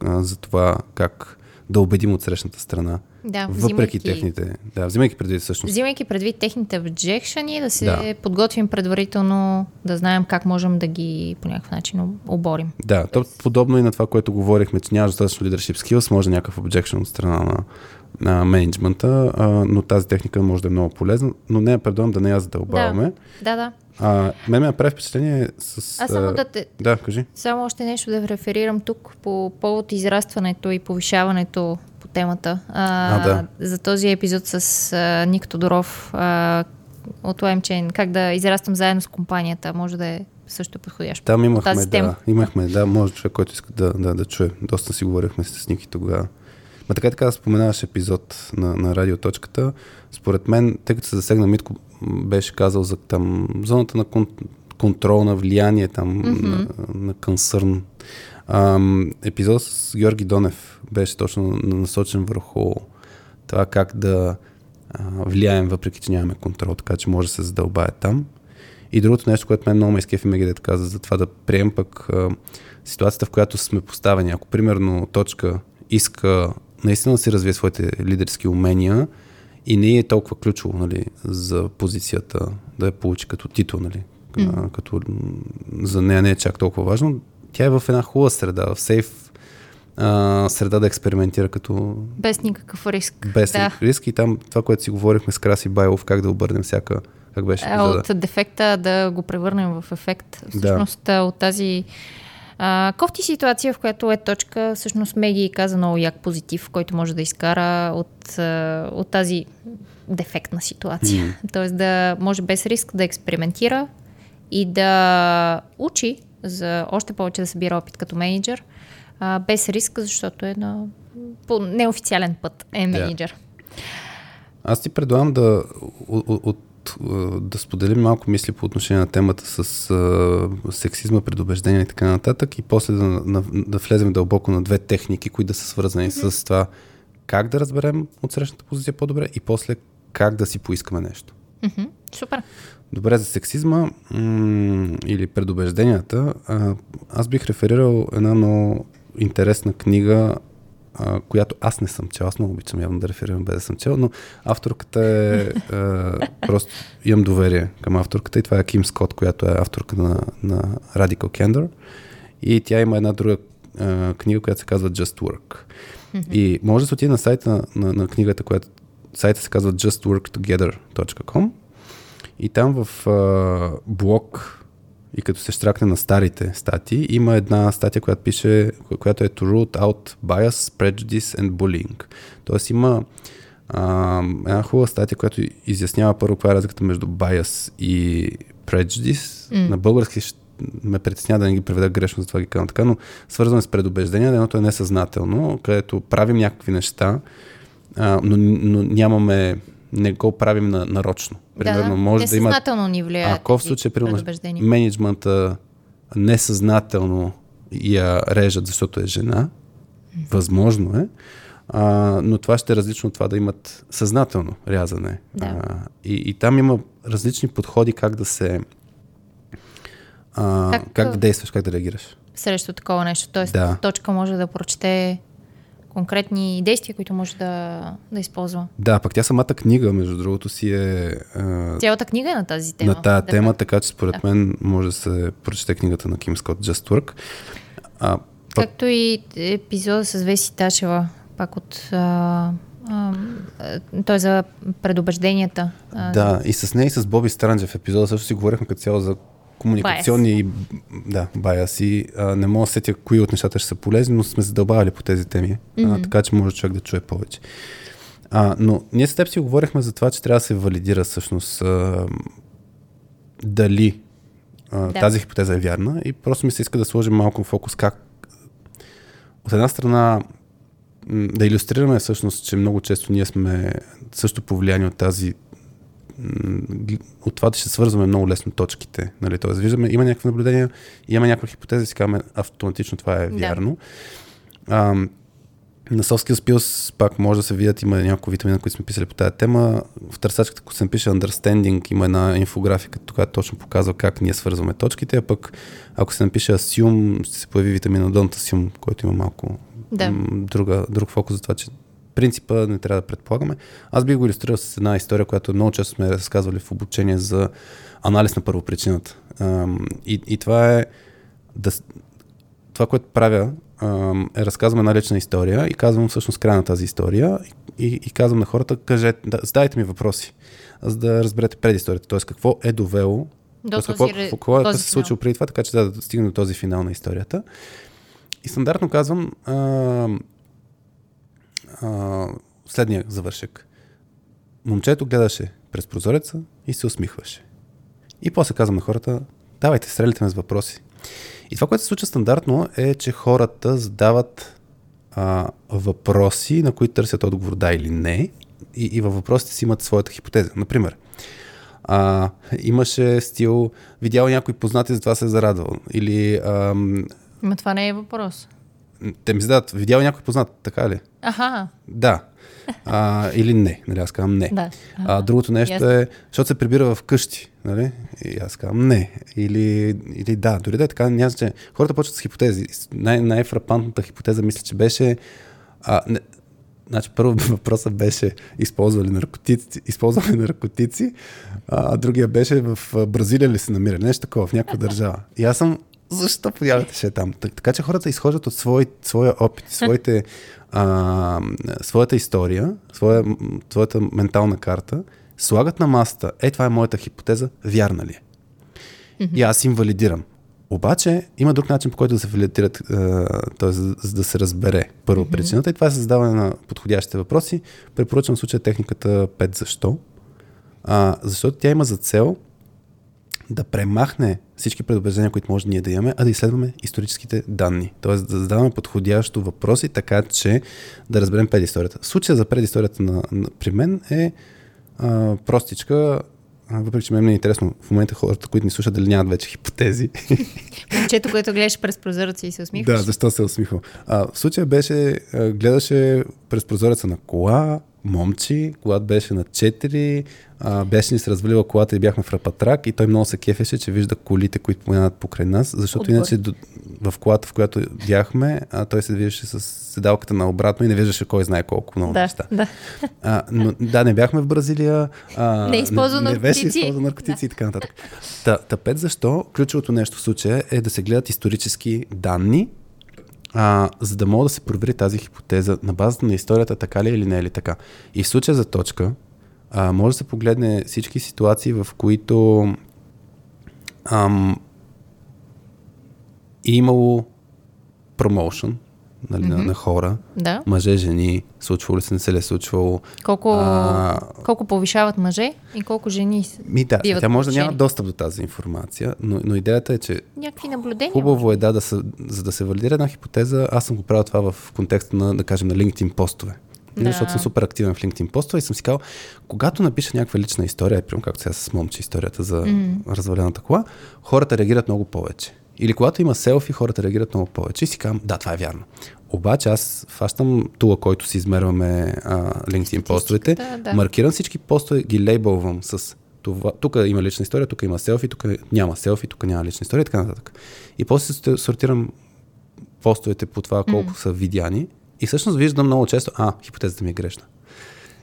а, за това как да убедим от срещната страна. Да, въпреки взимайки, техните. Да, взимайки предвид всъщност. Взимайки предвид техните обжекшени, да се Да. подготвим предварително, да знаем как можем да ги по някакъв начин оборим. Да, то подобно и на това, което говорихме, че нямаш достатъчно leadership skills, може да някакъв objection от страна на, на менеджмента, а, но тази техника може да е много полезна, но не, предлагам да не я задълбаваме. Да, да. А, мен ме направи впечатление с... Аз само да те, Да, кажи. Само още нещо да реферирам тук по повод израстването и повишаването по темата. А, А, да. За този епизод с а, Ник Тодоров а, от LimeChain, как да израствам заедно с компанията, може да е също подходящ. Там имахме, тази тема. да, имахме, да, може човек, който иска да, да, да чуе. Доста си говорихме с Ники тогава. Ма така така да споменаваш епизод на, на радиоточката. Според мен, тъй като се засегна Митко, беше казал за там зоната на кон, контрол, на влияние, там, mm-hmm. на, на консърн. Ам, епизод с Георги Донев беше точно насочен върху това как да а, влияем, въпреки че нямаме контрол, така че може да се задълбае там. И другото нещо, което мен много ме изкефи да каза за това да прием пък а, ситуацията, в която сме поставени. Ако примерно точка иска наистина да си развие своите лидерски умения и не е толкова ключово нали, за позицията да я получи като титул, нали, mm. като за нея не е чак толкова важно. Тя е в една хубава среда, в сейф а, среда да експериментира като Без никакъв риск. без да. риск и там това, което си говорихме с Краси Байлов, как да обърнем всяка, как беше епизода. От дефекта да го превърнем в ефект. Всъщност да. от тази а, кофти ситуация, в която е точка, всъщност Меги каза много як позитив, който може да изкара от, от тази дефектна ситуация. Mm. Тоест да може без риск да експериментира и да учи за още повече да събира опит като менеджер, а, без риск, защото е на по неофициален път е менеджер. Аз ти предлагам да, от, от, да споделим малко мисли по отношение на темата с а, сексизма, предубеждения и така нататък и после да, на, да влезем дълбоко на две техники, които да са свързани mm-hmm. с това как да разберем от срещната позиция по-добре и после как да си поискаме нещо. Mm-hmm. Супер. Добре, за сексизма м- или предубежденията, а, аз бих реферирал една много интересна книга, а, която аз не съм чел. Аз много обичам явно да реферирам без да съм чел, но авторката е... а, просто имам доверие към авторката и това е Ким Скот, която е авторка на, на Radical Candor. И тя има една друга а, книга, която се казва Just Work. Mm-hmm. И може да се отиде на сайта на, на, на книгата, която сайта се казва justworktogether.com и там в а, блог и като се штракне на старите статии, има една статия, която пише, която е to root out bias, prejudice and bullying. Тоест има а, една хубава статия, която изяснява първо каква е разликата между bias и prejudice. Mm. На български ме притесня да не ги преведа грешно, затова ги казвам така, но свързваме с предубеждения, едното е несъзнателно, където правим някакви неща, а, но, но нямаме не го правим на, нарочно. Примерно, да, може да има. Ни влияят. Ако в случай, примерно, менеджмента несъзнателно я режат, защото е жена, възможно е, а, но това ще е различно от това да имат съзнателно рязане. Да. А, и, и там има различни подходи как да се. А, как, Как- как да действаш, как да реагираш. Срещу такова нещо. Тоест, Да. точка може да прочете конкретни действия, които може да, да използва. Да, пък тя самата книга, между другото, си е. А, Цялата книга е на тази тема. на тая Да, тема, да. така че според Да. мен може да се прочете книгата на Ким Скот Just Work. А, пък, Както и епизода с Веси Тачева, пак от... А, той е за предубежденията. Да, и с нея и с Боби Странджев епизода също си говорихме като цяло за комуникационни да, баяси. А, не мога да сетя кои от нещата ще са полезни, но сме задълбавали по тези теми, mm-hmm. а, така че може човек да чуе повече. А, но ние с теб си говорихме за това, че трябва да се валидира всъщност а, дали а, Да. тази хипотеза е вярна и просто ми се иска да сложим малко фокус как от една страна да иллюстрираме всъщност, че много често ние сме също повлияни от тази от това да ще свързваме много лесно точките. Нали? Тоест, виждаме, има някакви наблюдения, има някаква хипотеза и си казваме автоматично това е Да. вярно. А, на Soft Skills Pills пак може да се видят, има няколко витамина, които сме писали по тази тема. В търсачката, ако се напише Understanding, има една инфографика, която точно показва как ние свързваме точките, а пък ако се напише Assume, ще се появи витамина Don't Assume, който има малко Да. друга, друг фокус за това, че принципа не трябва да предполагаме. Аз бих го иллюстрирал с една история, която много често сме разказвали в обучение за анализ на първопричината. И, и това е да, това, което правя, е разказвам една лична история и казвам всъщност края на тази история и, и казвам на хората, кажете, да, задайте ми въпроси, за да разберете предисторията, т.е. какво е довело, До този, какво, какво, какво този се е случило преди това, така че да, да стигне до този финал на историята. И стандартно казвам а, а, следния завършек. Момчето гледаше през прозореца и се усмихваше. И после казвам на хората, давайте, стреляйте ме с въпроси. И това, което се случва стандартно е, че хората задават а, въпроси, на които търсят отговор да или не. И, и във въпросите си имат своята хипотеза. Например, а, имаше стил, видял някой познати, затова се е зарадвал. Или ам, Ма това не е въпрос. Те ми задават, видял някой познат, така ли? Аха, Да. А, или не, нали, аз казвам не. да. А, другото нещо Ясно. е, защото се прибира в къщи, нали? И аз казвам не. Или, или да, дори да е така, няма че хората почват с хипотези. Най- най-фрапантната хипотеза мисля, че беше а, не, Значи първо въпросът беше използвали наркотици, използвали наркотици, а другия беше в Бразилия ли се намира, нещо такова, в някаква държава. И аз съм, защо появите ще е там? Так, така че хората изхождат от свой, своя опит, своите, а, своята история, своя, своята ментална карта, слагат на масата, е това е моята хипотеза, вярна ли е? И аз им валидирам. Обаче има друг начин, по който да се валидират, т.е. За да се разбере първо mm-hmm. причината и това е създаване на подходящите въпроси. Препоръчвам в случая техниката 5 защо. А, защото тя има за цел да премахне всички предубеждения, които може ние да имаме, а да изследваме историческите данни. Тоест да задаваме подходящо въпроси, така че да разберем предисторията. Случая за предисторията на, на, при мен е а, простичка, въпреки че ми е интересно в момента хората, които ни слушат, дали нямат вече хипотези. Момчето, което гледаш през прозореца и се усмихваш. Да, защо се усмихвам. А, в случая беше, гледаше през прозореца на кола, момчи, когато беше на 4, а, беше ни се развалила колата и бяхме в рапатрак и той много се кефеше, че вижда колите, които поменят покрай нас, защото Отгоре. иначе до, в колата, в която бяхме, а, той се движеше с седалката на обратно и не виждаше кой знае колко много да, неща. да. А, но, да, не бяхме в Бразилия. А, Не използва не, не беше използвал наркотици и така нататък. Та, та пет защо? Ключовото нещо в случая е да се гледат исторически данни, а, за да мога да се провери тази хипотеза на базата на историята така ли е или не е ли така. И в случая за точка, а, може да се погледне всички ситуации, в които ам, е имало промоушен нали, mm-hmm. на, на хора, Да. мъже, жени, случвало ли се, не се ли е случвало. Колко, А, колко повишават мъже и колко жени Ми да, биват тя може да няма достъп до тази информация, но, но идеята е, че Някакви наблюдения. хубаво е да, да се, за да се валидира една хипотеза, аз съм го правил това в контекста на, да кажем, на LinkedIn постове. Да. Да. Защото съм супер активен в LinkedIn постове и съм си казал, когато напиша някаква лична история, примерно както сега с момче историята за mm. развалената кола, хората реагират много повече. Или когато има селфи, хората реагират много повече и си казвам, да, това е вярно. Обаче аз фащам тула, който си измерваме а, LinkedIn постовете, да. да. маркирам всички постове, ги лейбълвам с това. Тук има лична история, тук има селфи, тук няма селфи, тук няма лична история и така нататък. И после сортирам постовете по това колко mm. са видяни и всъщност виждам много често, а, хипотезата ми е грешна.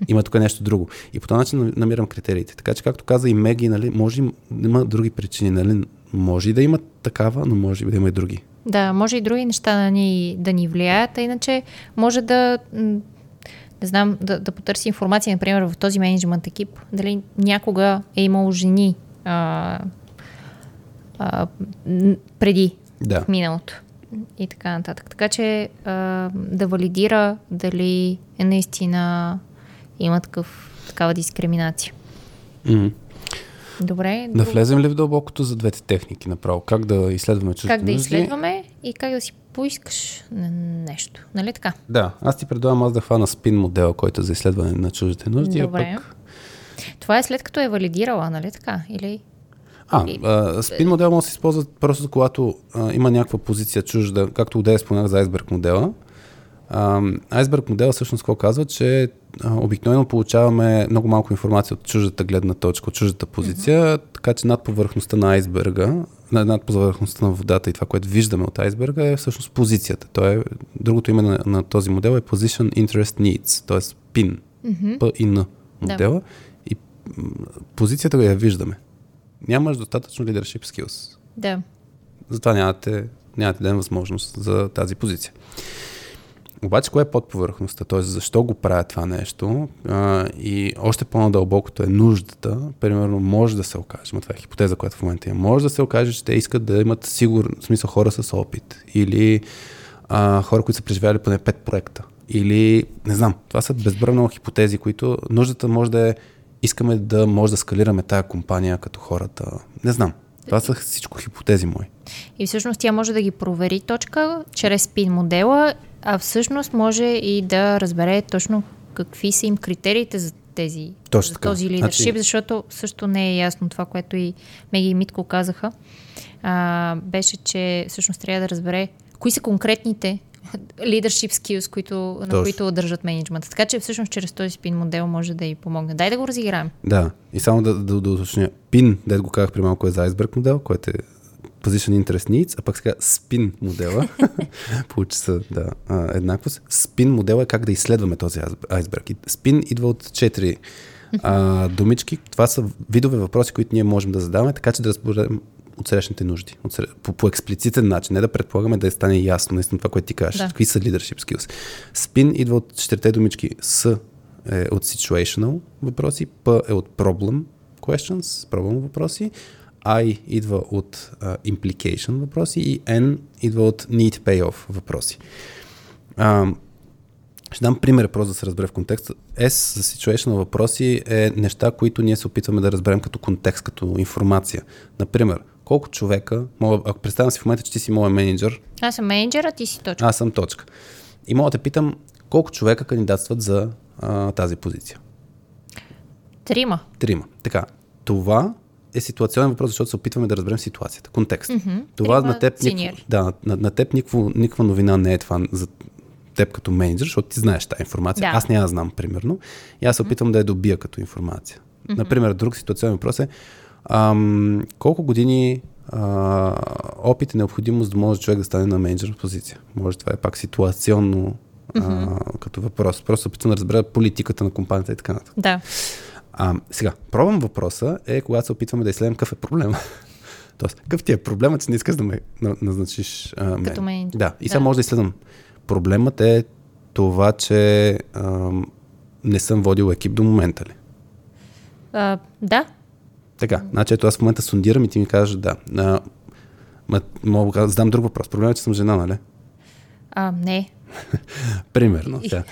Има тук нещо друго. И по този начин намирам критериите. Така че, както каза и Меги, нали, може има други причини. Нали, може и да има такава, но може и да има и други. Да, може и други неща да ни, да ни влияят, а иначе може да, не знам, да, да потърси информация, например, в този менеджмент екип, дали някога е имало жени а, а, преди Да. в миналото и така нататък. Така че а, да валидира дали е наистина има такъв, такава дискриминация. Mm-hmm. Добре. Да влезем ли в дълбокото за двете техники направо? Как да изследваме чуждите Как да нужди? изследваме и как да си поискаш нещо. Нали така? Да, аз ти предлагам аз да хвана спин модела, който е за изследване на чуждите нужди. Добре. А, пък... Това е след като е валидирала, нали така? Или... а, а спин модел може да се използва просто когато а, има някаква позиция чужда, както Одея споменах за айсберг модела. Айсберг модела всъщност какво казва, че а, обикновено получаваме много малко информация от чуждата гледна точка, от чуждата позиция, mm-hmm. така че над повърхността на айсберга, над повърхността на водата и това, което виждаме от айсберга е всъщност позицията. То е, другото име на, на този модел е Position Interest Needs, т.е. PIN, mm-hmm. P и N модела. Да. И позицията я виждаме. Нямаш достатъчно leadership skills. Да. Затова нямате, нямате ден възможност за тази позиция. Обаче, кое е под повърхността? Т.е. защо го правя това нещо? А, и още по-надълбокото е нуждата. Примерно, може да се окаже, това е хипотеза, която в момента има, може да се окаже, че те искат да имат сигурно, в смисъл хора с опит. Или а, хора, които са преживяли поне пет проекта. Или, не знам, това са безбръвно хипотези, които нуждата може да е, искаме да може да скалираме тая компания като хората. Не знам. Това са всичко хипотези мои. И всъщност тя може да ги провери точка чрез спин модела а всъщност може и да разбере точно какви са им критериите за тези, Точно за този лидершип, значи... защото също не е ясно това, което и Меги и Митко казаха. А, беше, че всъщност трябва да разбере кои са конкретните leadership skills, които, на които държат менеджмента. Така че всъщност чрез този спин модел може да и помогне. Дай да го разиграем. Да, и само да, да, да уточня. Пин, да го казах при малко е за айсберг модел, който е Position Interest Needs, а пък сега Spin модела, получи се да, а, еднаквост. Spin модела е как да изследваме този айсберг. Spin идва от четири а, думички. Това са видове въпроси, които ние можем да задаваме, така че да разберем от срещните нужди. От сред... по, по експлицитен начин, не да предполагаме да стане ясно наистина това, което ти кажеш. Да. Какви са leadership skills. Spin идва от четирите думички. С е от situational въпроси, П е от problem questions, проблем въпроси, I идва от uh, implication въпроси и N идва от need payoff въпроси. Uh, ще дам пример, просто да се разбере в контекста. S за situational въпроси е неща, които ние се опитваме да разберем като контекст, като информация. Например, колко човека, мога, ако представям си в момента, че ти си моят менеджер. Аз съм менеджер, а ти си точка. Аз съм точка. И мога да те питам, колко човека кандидатстват за а, тази позиция? Трима. Трима. Така, това е ситуационен въпрос, защото се опитваме да разберем ситуацията, контекст. Mm-hmm. Това на теб, никво, да, на, на теб никакво, никаква новина не е това за теб като менеджер, защото ти знаеш тази информация. Да. Аз я знам, примерно. И аз се опитвам mm-hmm. да я добия като информация. Mm-hmm. Например, друг ситуационен въпрос е ам, колко години а, опит е необходимо, за да може човек да стане на менеджер позиция. Може това е пак ситуационно mm-hmm. а, като въпрос. Просто опитвам да разбера политиката на компанията и така нататък. Да. А, сега, пробвам въпроса е, когато се опитваме да изследвам какъв е проблема. Тоест, какъв ти е проблемът, че не искаш да ме назначиш а, мен. Като мен. Да, и сега да. може да изследвам. Проблемът е това, че а, не съм водил екип до момента ли? А, да. Така, значи ето аз в момента сундирам и ти ми кажеш да. А, мога да задам друг въпрос. Проблемът е, че съм жена, нали? А, не. Примерно. Да.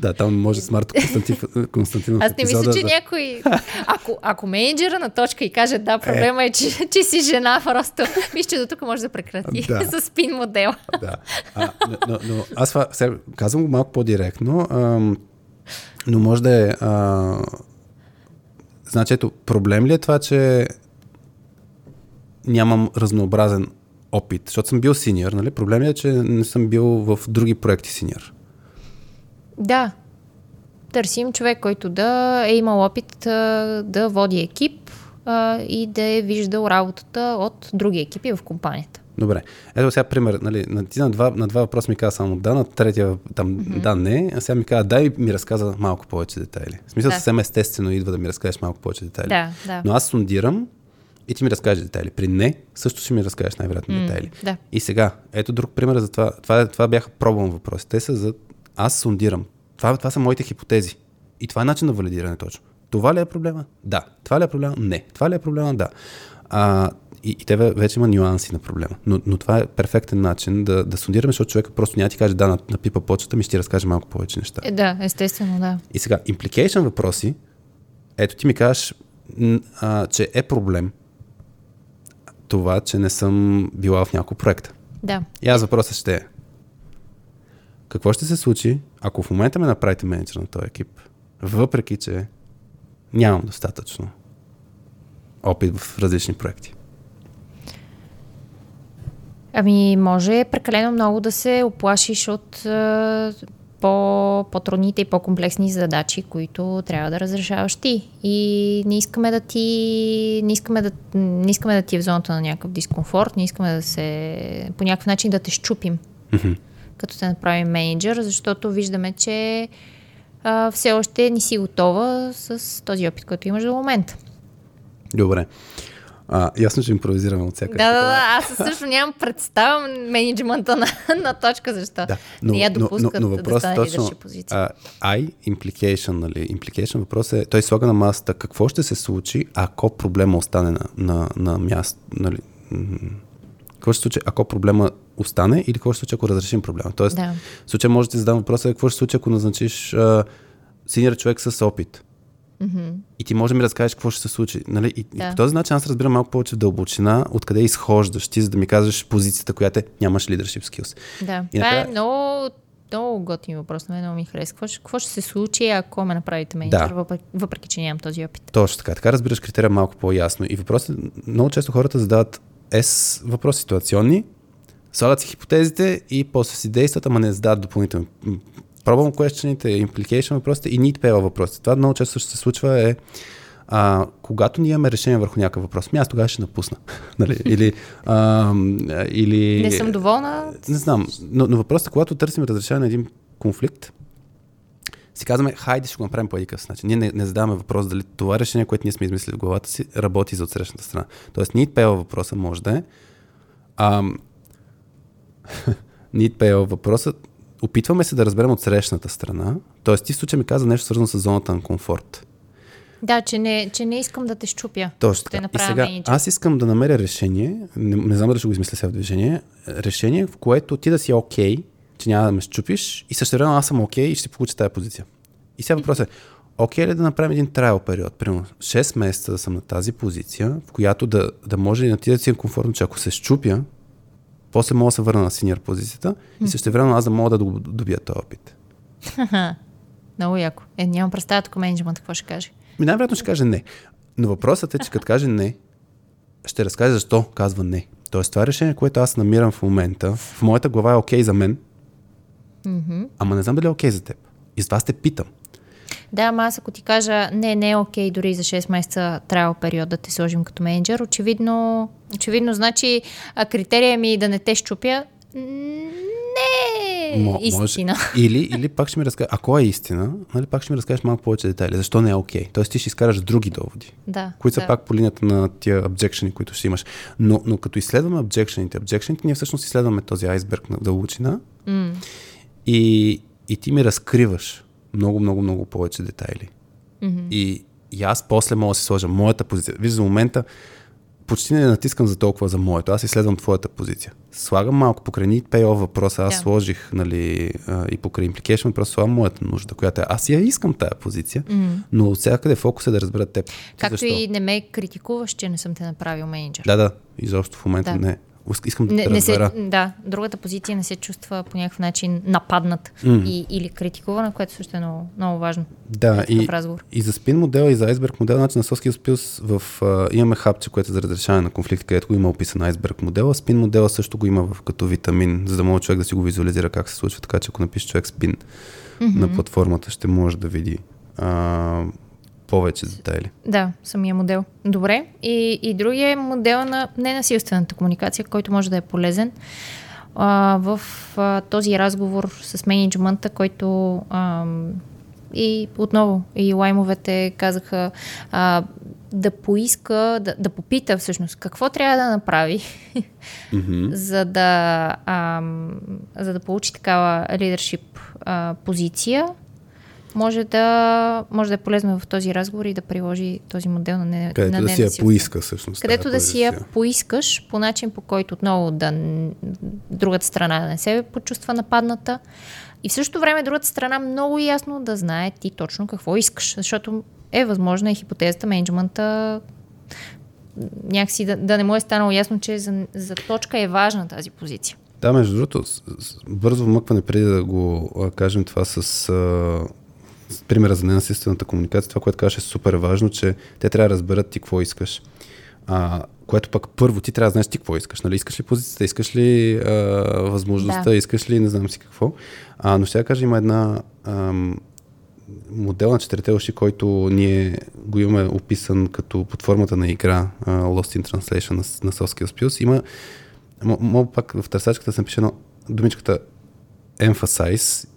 Да, там може с Марто Константин, Константинов. Аз не мисля, че да... някой... Ако, ако менеджера на точка и каже да, проблема е, е че, че си жена, просто мисля, че до тук може да прекрати да. с спин модел. Да. А, но, но аз сега, казвам го малко по-директно, ам, но може да е... А, значи, ето, проблем ли е това, че нямам разнообразен опит, защото съм бил синьор, нали? Проблем е, че не съм бил в други проекти синьор. Да. Търсим човек, който да е имал опит да води екип и да е виждал работата от други екипи в компанията. Добре. Ето сега пример. Нали, на, ти на два, на два въпроса ми каза само да, на третия там mm-hmm. да, не. А сега ми каза да и ми разказа малко повече детайли. В смисъл да. съвсем естествено идва да ми разкажеш малко повече детайли. Да, да. Но аз сундирам и ти ми разкажеш детайли. При не, също ще ми разкажеш най-вероятно mm, детайли. Да. И сега, ето друг пример за това. Това, това бяха пробвам въпроси. Те са за... Аз сундирам. Това, това са моите хипотези. И това е начин на валидиране точно. Това ли е проблема? Да. Това ли е проблема? Не. Това ли е проблема? Да. А, и, и тебе вече има нюанси на проблема. Но, но това е перфектен начин да, да сондираме, защото човека просто няма ти каже да, напипа почта, ми ще ти разкаже малко повече неща. Е, да, естествено, да. И сега, implication въпроси, ето ти ми кажеш, а, че е проблем това, че не съм била в няколко проекта. Да. И аз въпросът ще е, какво ще се случи, ако в момента ме направите менеджер на този екип, въпреки, че нямам достатъчно опит в различни проекти? Ами, може прекалено много да се оплашиш от по, по-трудните и по-комплексни задачи, които трябва да разрешаваш ти. И не искаме да ти не искаме да, не искаме да ти е в зоната на някакъв дискомфорт, не искаме да се по някакъв начин да те щупим, като те направим менеджер, защото виждаме, че а, все още не си готова с този опит, който имаш до момента. Добре. А, ясно, че импровизираме от всяка Да, да, да. Аз също нямам представа менеджмента на, на точка, защо Да, не я допускат но, но да въпросът стане точно, позиция. а, I, implication, нали, implication въпрос е, той слага на масата какво ще се случи, ако проблема остане на, на, на място, нали, какво ще се случи, ако проблема остане или какво ще се случи, ако разрешим проблема. Тоест, Да. в случая може да ти задам въпроса, какво ще се случи, ако назначиш а, синьор човек с опит. И ти може да ми разкажеш какво ще се случи. Нали? И, Да. и по този начин аз разбирам малко повече в дълбочина, откъде изхождаш ти, за да ми кажеш позицията, която е нямаш leadership skills. Да, И това е накрая- много, много готин въпрос. На мен много ми харесва. Какво, ще- какво ще се случи, ако ме направите менеджер, Да. въпреки, въпреки, че нямам този опит? Точно така. Така разбираш критерия малко по-ясно. И въпросът, много често хората задават S въпроси ситуационни, слагат си хипотезите и после си действат, ама не задават допълнително. Пробвам questionите, implication въпросите и need payable въпросите. Това много често ще се случва е а, когато ние имаме решение върху някакъв въпрос, ми аз тогава ще напусна. нали? Или, а, или... Не съм доволна. Не знам, но, но въпросът е, когато търсим разрешение на един конфликт, си казваме, хайде ще го направим по един начин. Ние не, не задаваме въпрос дали това решение, което ние сме измислили в главата си, работи за отсрещната страна. Тоест, need payable въпроса може да е. Ам, need payable въпросът, опитваме се да разберем от срещната страна. Тоест, ти в случай ми каза нещо свързано с зоната на комфорт. Да, че не, че не искам да те щупя. Точно Те. И сега, менеджер. аз искам да намеря решение, не, не знам дали ще го измисля сега в движение, решение, в което ти да си окей, че няма да ме щупиш и също време аз съм окей и ще получа тази позиция. И сега въпросът е, окей ли да направим един трайл период, примерно 6 месеца да съм на тази позиция, в която да, да може и на ти да си е комфортно, че ако се щупя, после мога да се върна на синьор позицията и също време аз да мога да доб- добия този опит. Много яко. Е, нямам представа тук менеджмент какво ще каже. Ми най-вероятно ще каже не. Но въпросът е, че като каже не, ще разкаже защо казва не. Тоест това решение, което аз намирам в момента, в моята глава е окей за мен, Мгм. ама не знам дали е окей за теб. И с това те питам. Да, ама аз ако ти кажа, не, не е окей дори за 6 месеца трябва период да те сложим като менеджер, очевидно, очевидно значи критерия ми да не те щупя не е Мо- истина. Или, или пак ще ми разкажеш, ако е истина, нали, пак ще ми разкажеш малко повече детайли. Защо не е окей? Тоест ти ще изкараш други доводи. Да, които са да. пак по линията на тия обжекшени, които ще имаш. Но, но като изследваме обжекшените, обжекшените, ние всъщност изследваме този айсберг на дълбочина М. и, и ти ми разкриваш много, много, много повече детайли. Мгм. И, и аз после мога да си сложа моята позиция. Виж, за момента почти не натискам за толкова за моето. Аз изследвам твоята позиция. Слагам малко покрай need payoff въпроса. Аз Да. сложих нали, а, и покрай implication въпроса слагам моята нужда, която е. Аз я искам тая позиция, М. но от всякъде фокус е да разбера теб. Както защо? и не ме критикуваш, че не съм те направил менеджер. Да, да, изобщо в момента Да. не. Искам да Не, не се, да, другата позиция не се чувства по някакъв начин нападнат М. и, или критикувана, което също е много, много важно. Да, и, разговор. и за спин модела и за айсберг модел, значи на Skills Plus в, а, имаме хапче, което е за разрешаване на конфликти, където го има описан айсберг модела. Спин модела също го има в, като витамин, за да може човек да си го визуализира как се случва. Така че ако напише човек спин на платформата, ще може да види а, повече детайли. Да, самия модел. Добре. И, и другия е модел на ненасилствената комуникация, който може да е полезен а, в а, този разговор с менеджмента, който а, и отново и лаймовете казаха а, да поиска, да, да попита всъщност какво трябва да направи, за да, а, за да получи такава лидершип а, позиция може да, може да е полезно в този разговор и да приложи този модел на, не, Където на да си я поиска всъщност. където да си я поискаш по начин, по който отново да другата страна да не се почувства нападната. И в същото време другата страна много ясно да знае ти точно какво искаш. Защото е възможна и хипотезата менеджмента някакси да, да не му е станало ясно, че за, за точка е важна тази позиция. Да, между другото, бързо вмъкване преди да го кажем това с примера за ненасилствената комуникация, това, което казваш е супер важно, че те трябва да разберат ти какво искаш. А, което пък първо ти трябва да знаеш ти какво искаш. Нали? Искаш ли позицията, искаш ли а, възможността, Да. искаш ли не знам си какво. А, но ще я кажа, има една ам, модел на четирите уши, който ние го имаме описан като под формата на игра а, Lost in Translation на, на Soft Skills Plus. Има М- Мога пак в търсачката да се напише едно думичката emphasize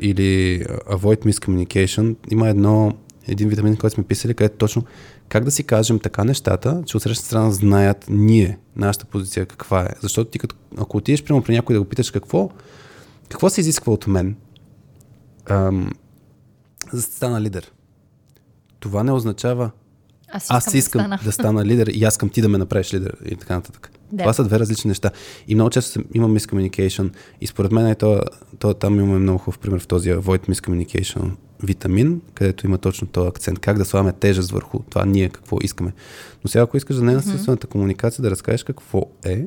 или avoid miscommunication. Има едно, един витамин, който сме писали, където точно как да си кажем така нещата, че от срещна страна знаят ние, нашата позиция каква е. Защото ти като, ако отидеш прямо при някой да го питаш какво, какво се изисква от мен, ам, за да стана лидер. Това не означава Аз аз искам да стана. да стана лидер и аз искам ти да ме направиш лидер и така нататък. Да. Това са две различни неща. И много често се- има miscommunication и според мен е то, то, там имаме много хубав пример в този avoid miscommunication витамин, където има точно този акцент. Как да слагаме тежест върху това ние какво искаме. Но сега ако искаш за ненасилствената комуникация да разкажеш какво е,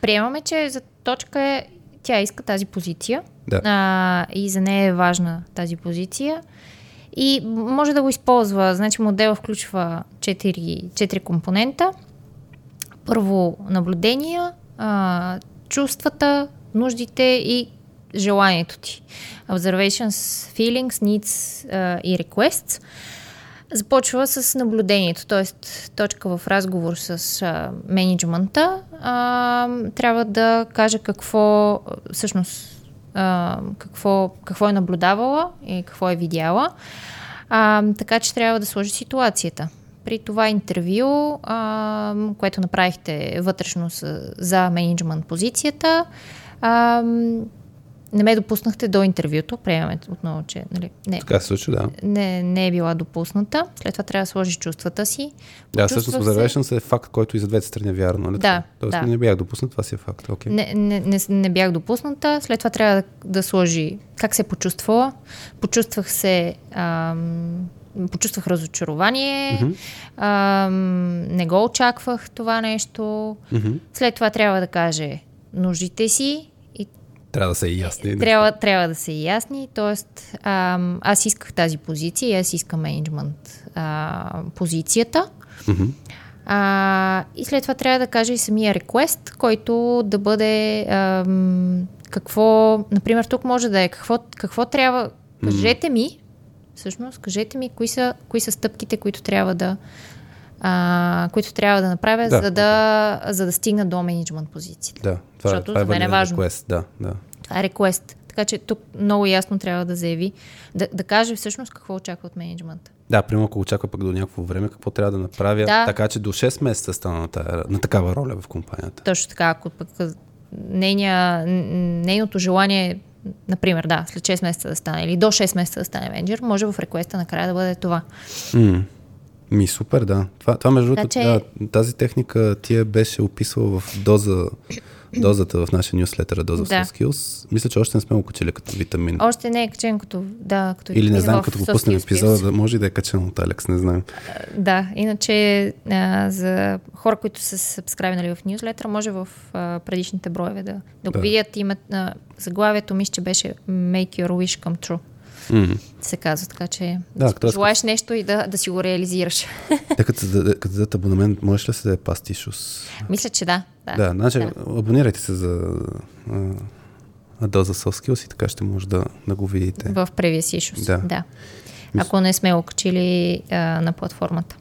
Приемаме, че за точка е, тя иска тази позиция Да. а, и за нея е важна тази позиция. И може да го използва. Значи модела включва 4, 4 компонента. Първо наблюдения, чувствата, нуждите и желанието ти. Observations, feelings, needs и requests. Започва с наблюдението, т.е. точка в разговор с а, менеджмента. А, трябва да каже какво всъщност какво, какво е наблюдавала и какво е видяла. А, така че трябва да сложи ситуацията. При това интервю, а, което направихте вътрешно с, за менеджмент позицията, а, не ме допуснахте до интервюто. Приемаме отново, че нали, не, така се случва, да. не, не е била допусната. След това трябва да сложи чувствата си. Да, всъщност Почувствах се- е факт, който и за двете страни е вярно. Нали? Да? Тоест да. не бях допуснат, това си е факт. Okay. Не, не, не, не бях допусната. След това трябва да, да сложи как се почувствала. Почувствах се. Ам, почувствах разочарование. Мгм. Ам, не го очаквах това нещо. Мгм. След това трябва да каже нуждите си Трябва да са и ясни. трябва, трябва да са и ясни. Тоест, ам, аз исках тази позиция и аз искам менеджмент а, позицията. Мгм. А, и след това трябва да кажа и самия реквест, който да бъде ам, какво, например, тук може да е какво, какво трябва, кажете ми, всъщност, кажете ми кои са, кои са стъпките, които трябва да а, които трябва да направя, Да. за, да, за да стигна до менеджмент позицията. Да, това, Защото това е за мен е важно. request, Да, да. Това е реквест. Така че тук много ясно трябва да заяви, да, да каже всъщност какво очаква от менеджмента. Да, примерно ако очаква пък до някакво време, какво трябва да направя, Да. така че до 6 месеца стана на, тая, на такава роля в компанията. Точно така, ако пък нейния, нейното желание е, например, да, след 6 месеца да стане или до 6 месеца да стане менеджер, може в реквеста накрая да бъде това. М. Ми, супер, да. Това, това между другото, че- да, тази техника ти я беше описвала в доза, дозата в нашия нюслетър, доза Да. Skills. Мисля, че още не сме го качили като витамин. Още не е качен като, да, като Или не знам, като го пуснем епизода, да може и да е качен от Алекс, не знам. Да, иначе а, за хора, които са сабскрайбнали в нюзлетъра, може в а, предишните броеве да, да го Да. видят. Има, а, заглавието мисля, че беше Make your wish come true. М. Се казва, така че Да, да, като- желаеш нещо и да, да си го реализираш. Те като, дадат абонамент, можеш ли да се даде пастишус? Мисля, че да. Да, Да, значи да. абонирайте се за а, а, доза Soft Skills и така ще може да, да го видите. В Previous Issues. Да. да. Ако не сме го качили а, на платформата.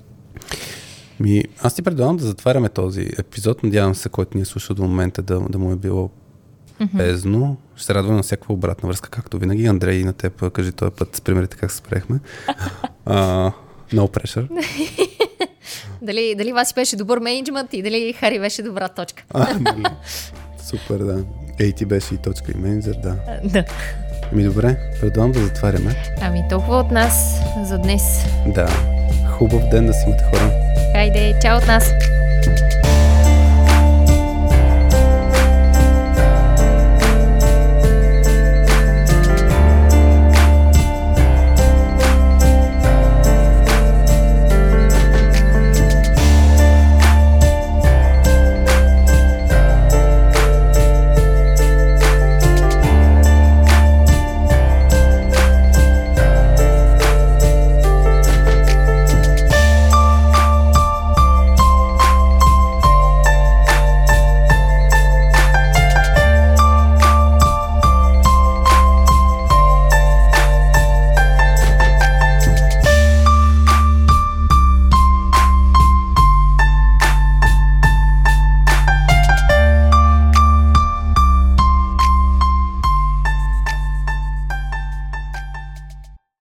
Ми, аз ти предлагам да затваряме този епизод. Надявам се, който ни е слушал до момента да, да му е било бездно. Ще се радвам на всякаква обратна връзка, както винаги. Андрей, на теб кажи този път с примерите как се спрехме. Uh, no pressure. Дали, дали Васи беше добър менеджмент и дали Хари беше добра точка. А, нали. Супер, да. Ей, ти беше и точка и менеджер, да. Да. Ми добре, предлагам да затваряме. Ами толкова от нас за днес. Да. Хубав ден да си имате хора. Хайде, чао от нас!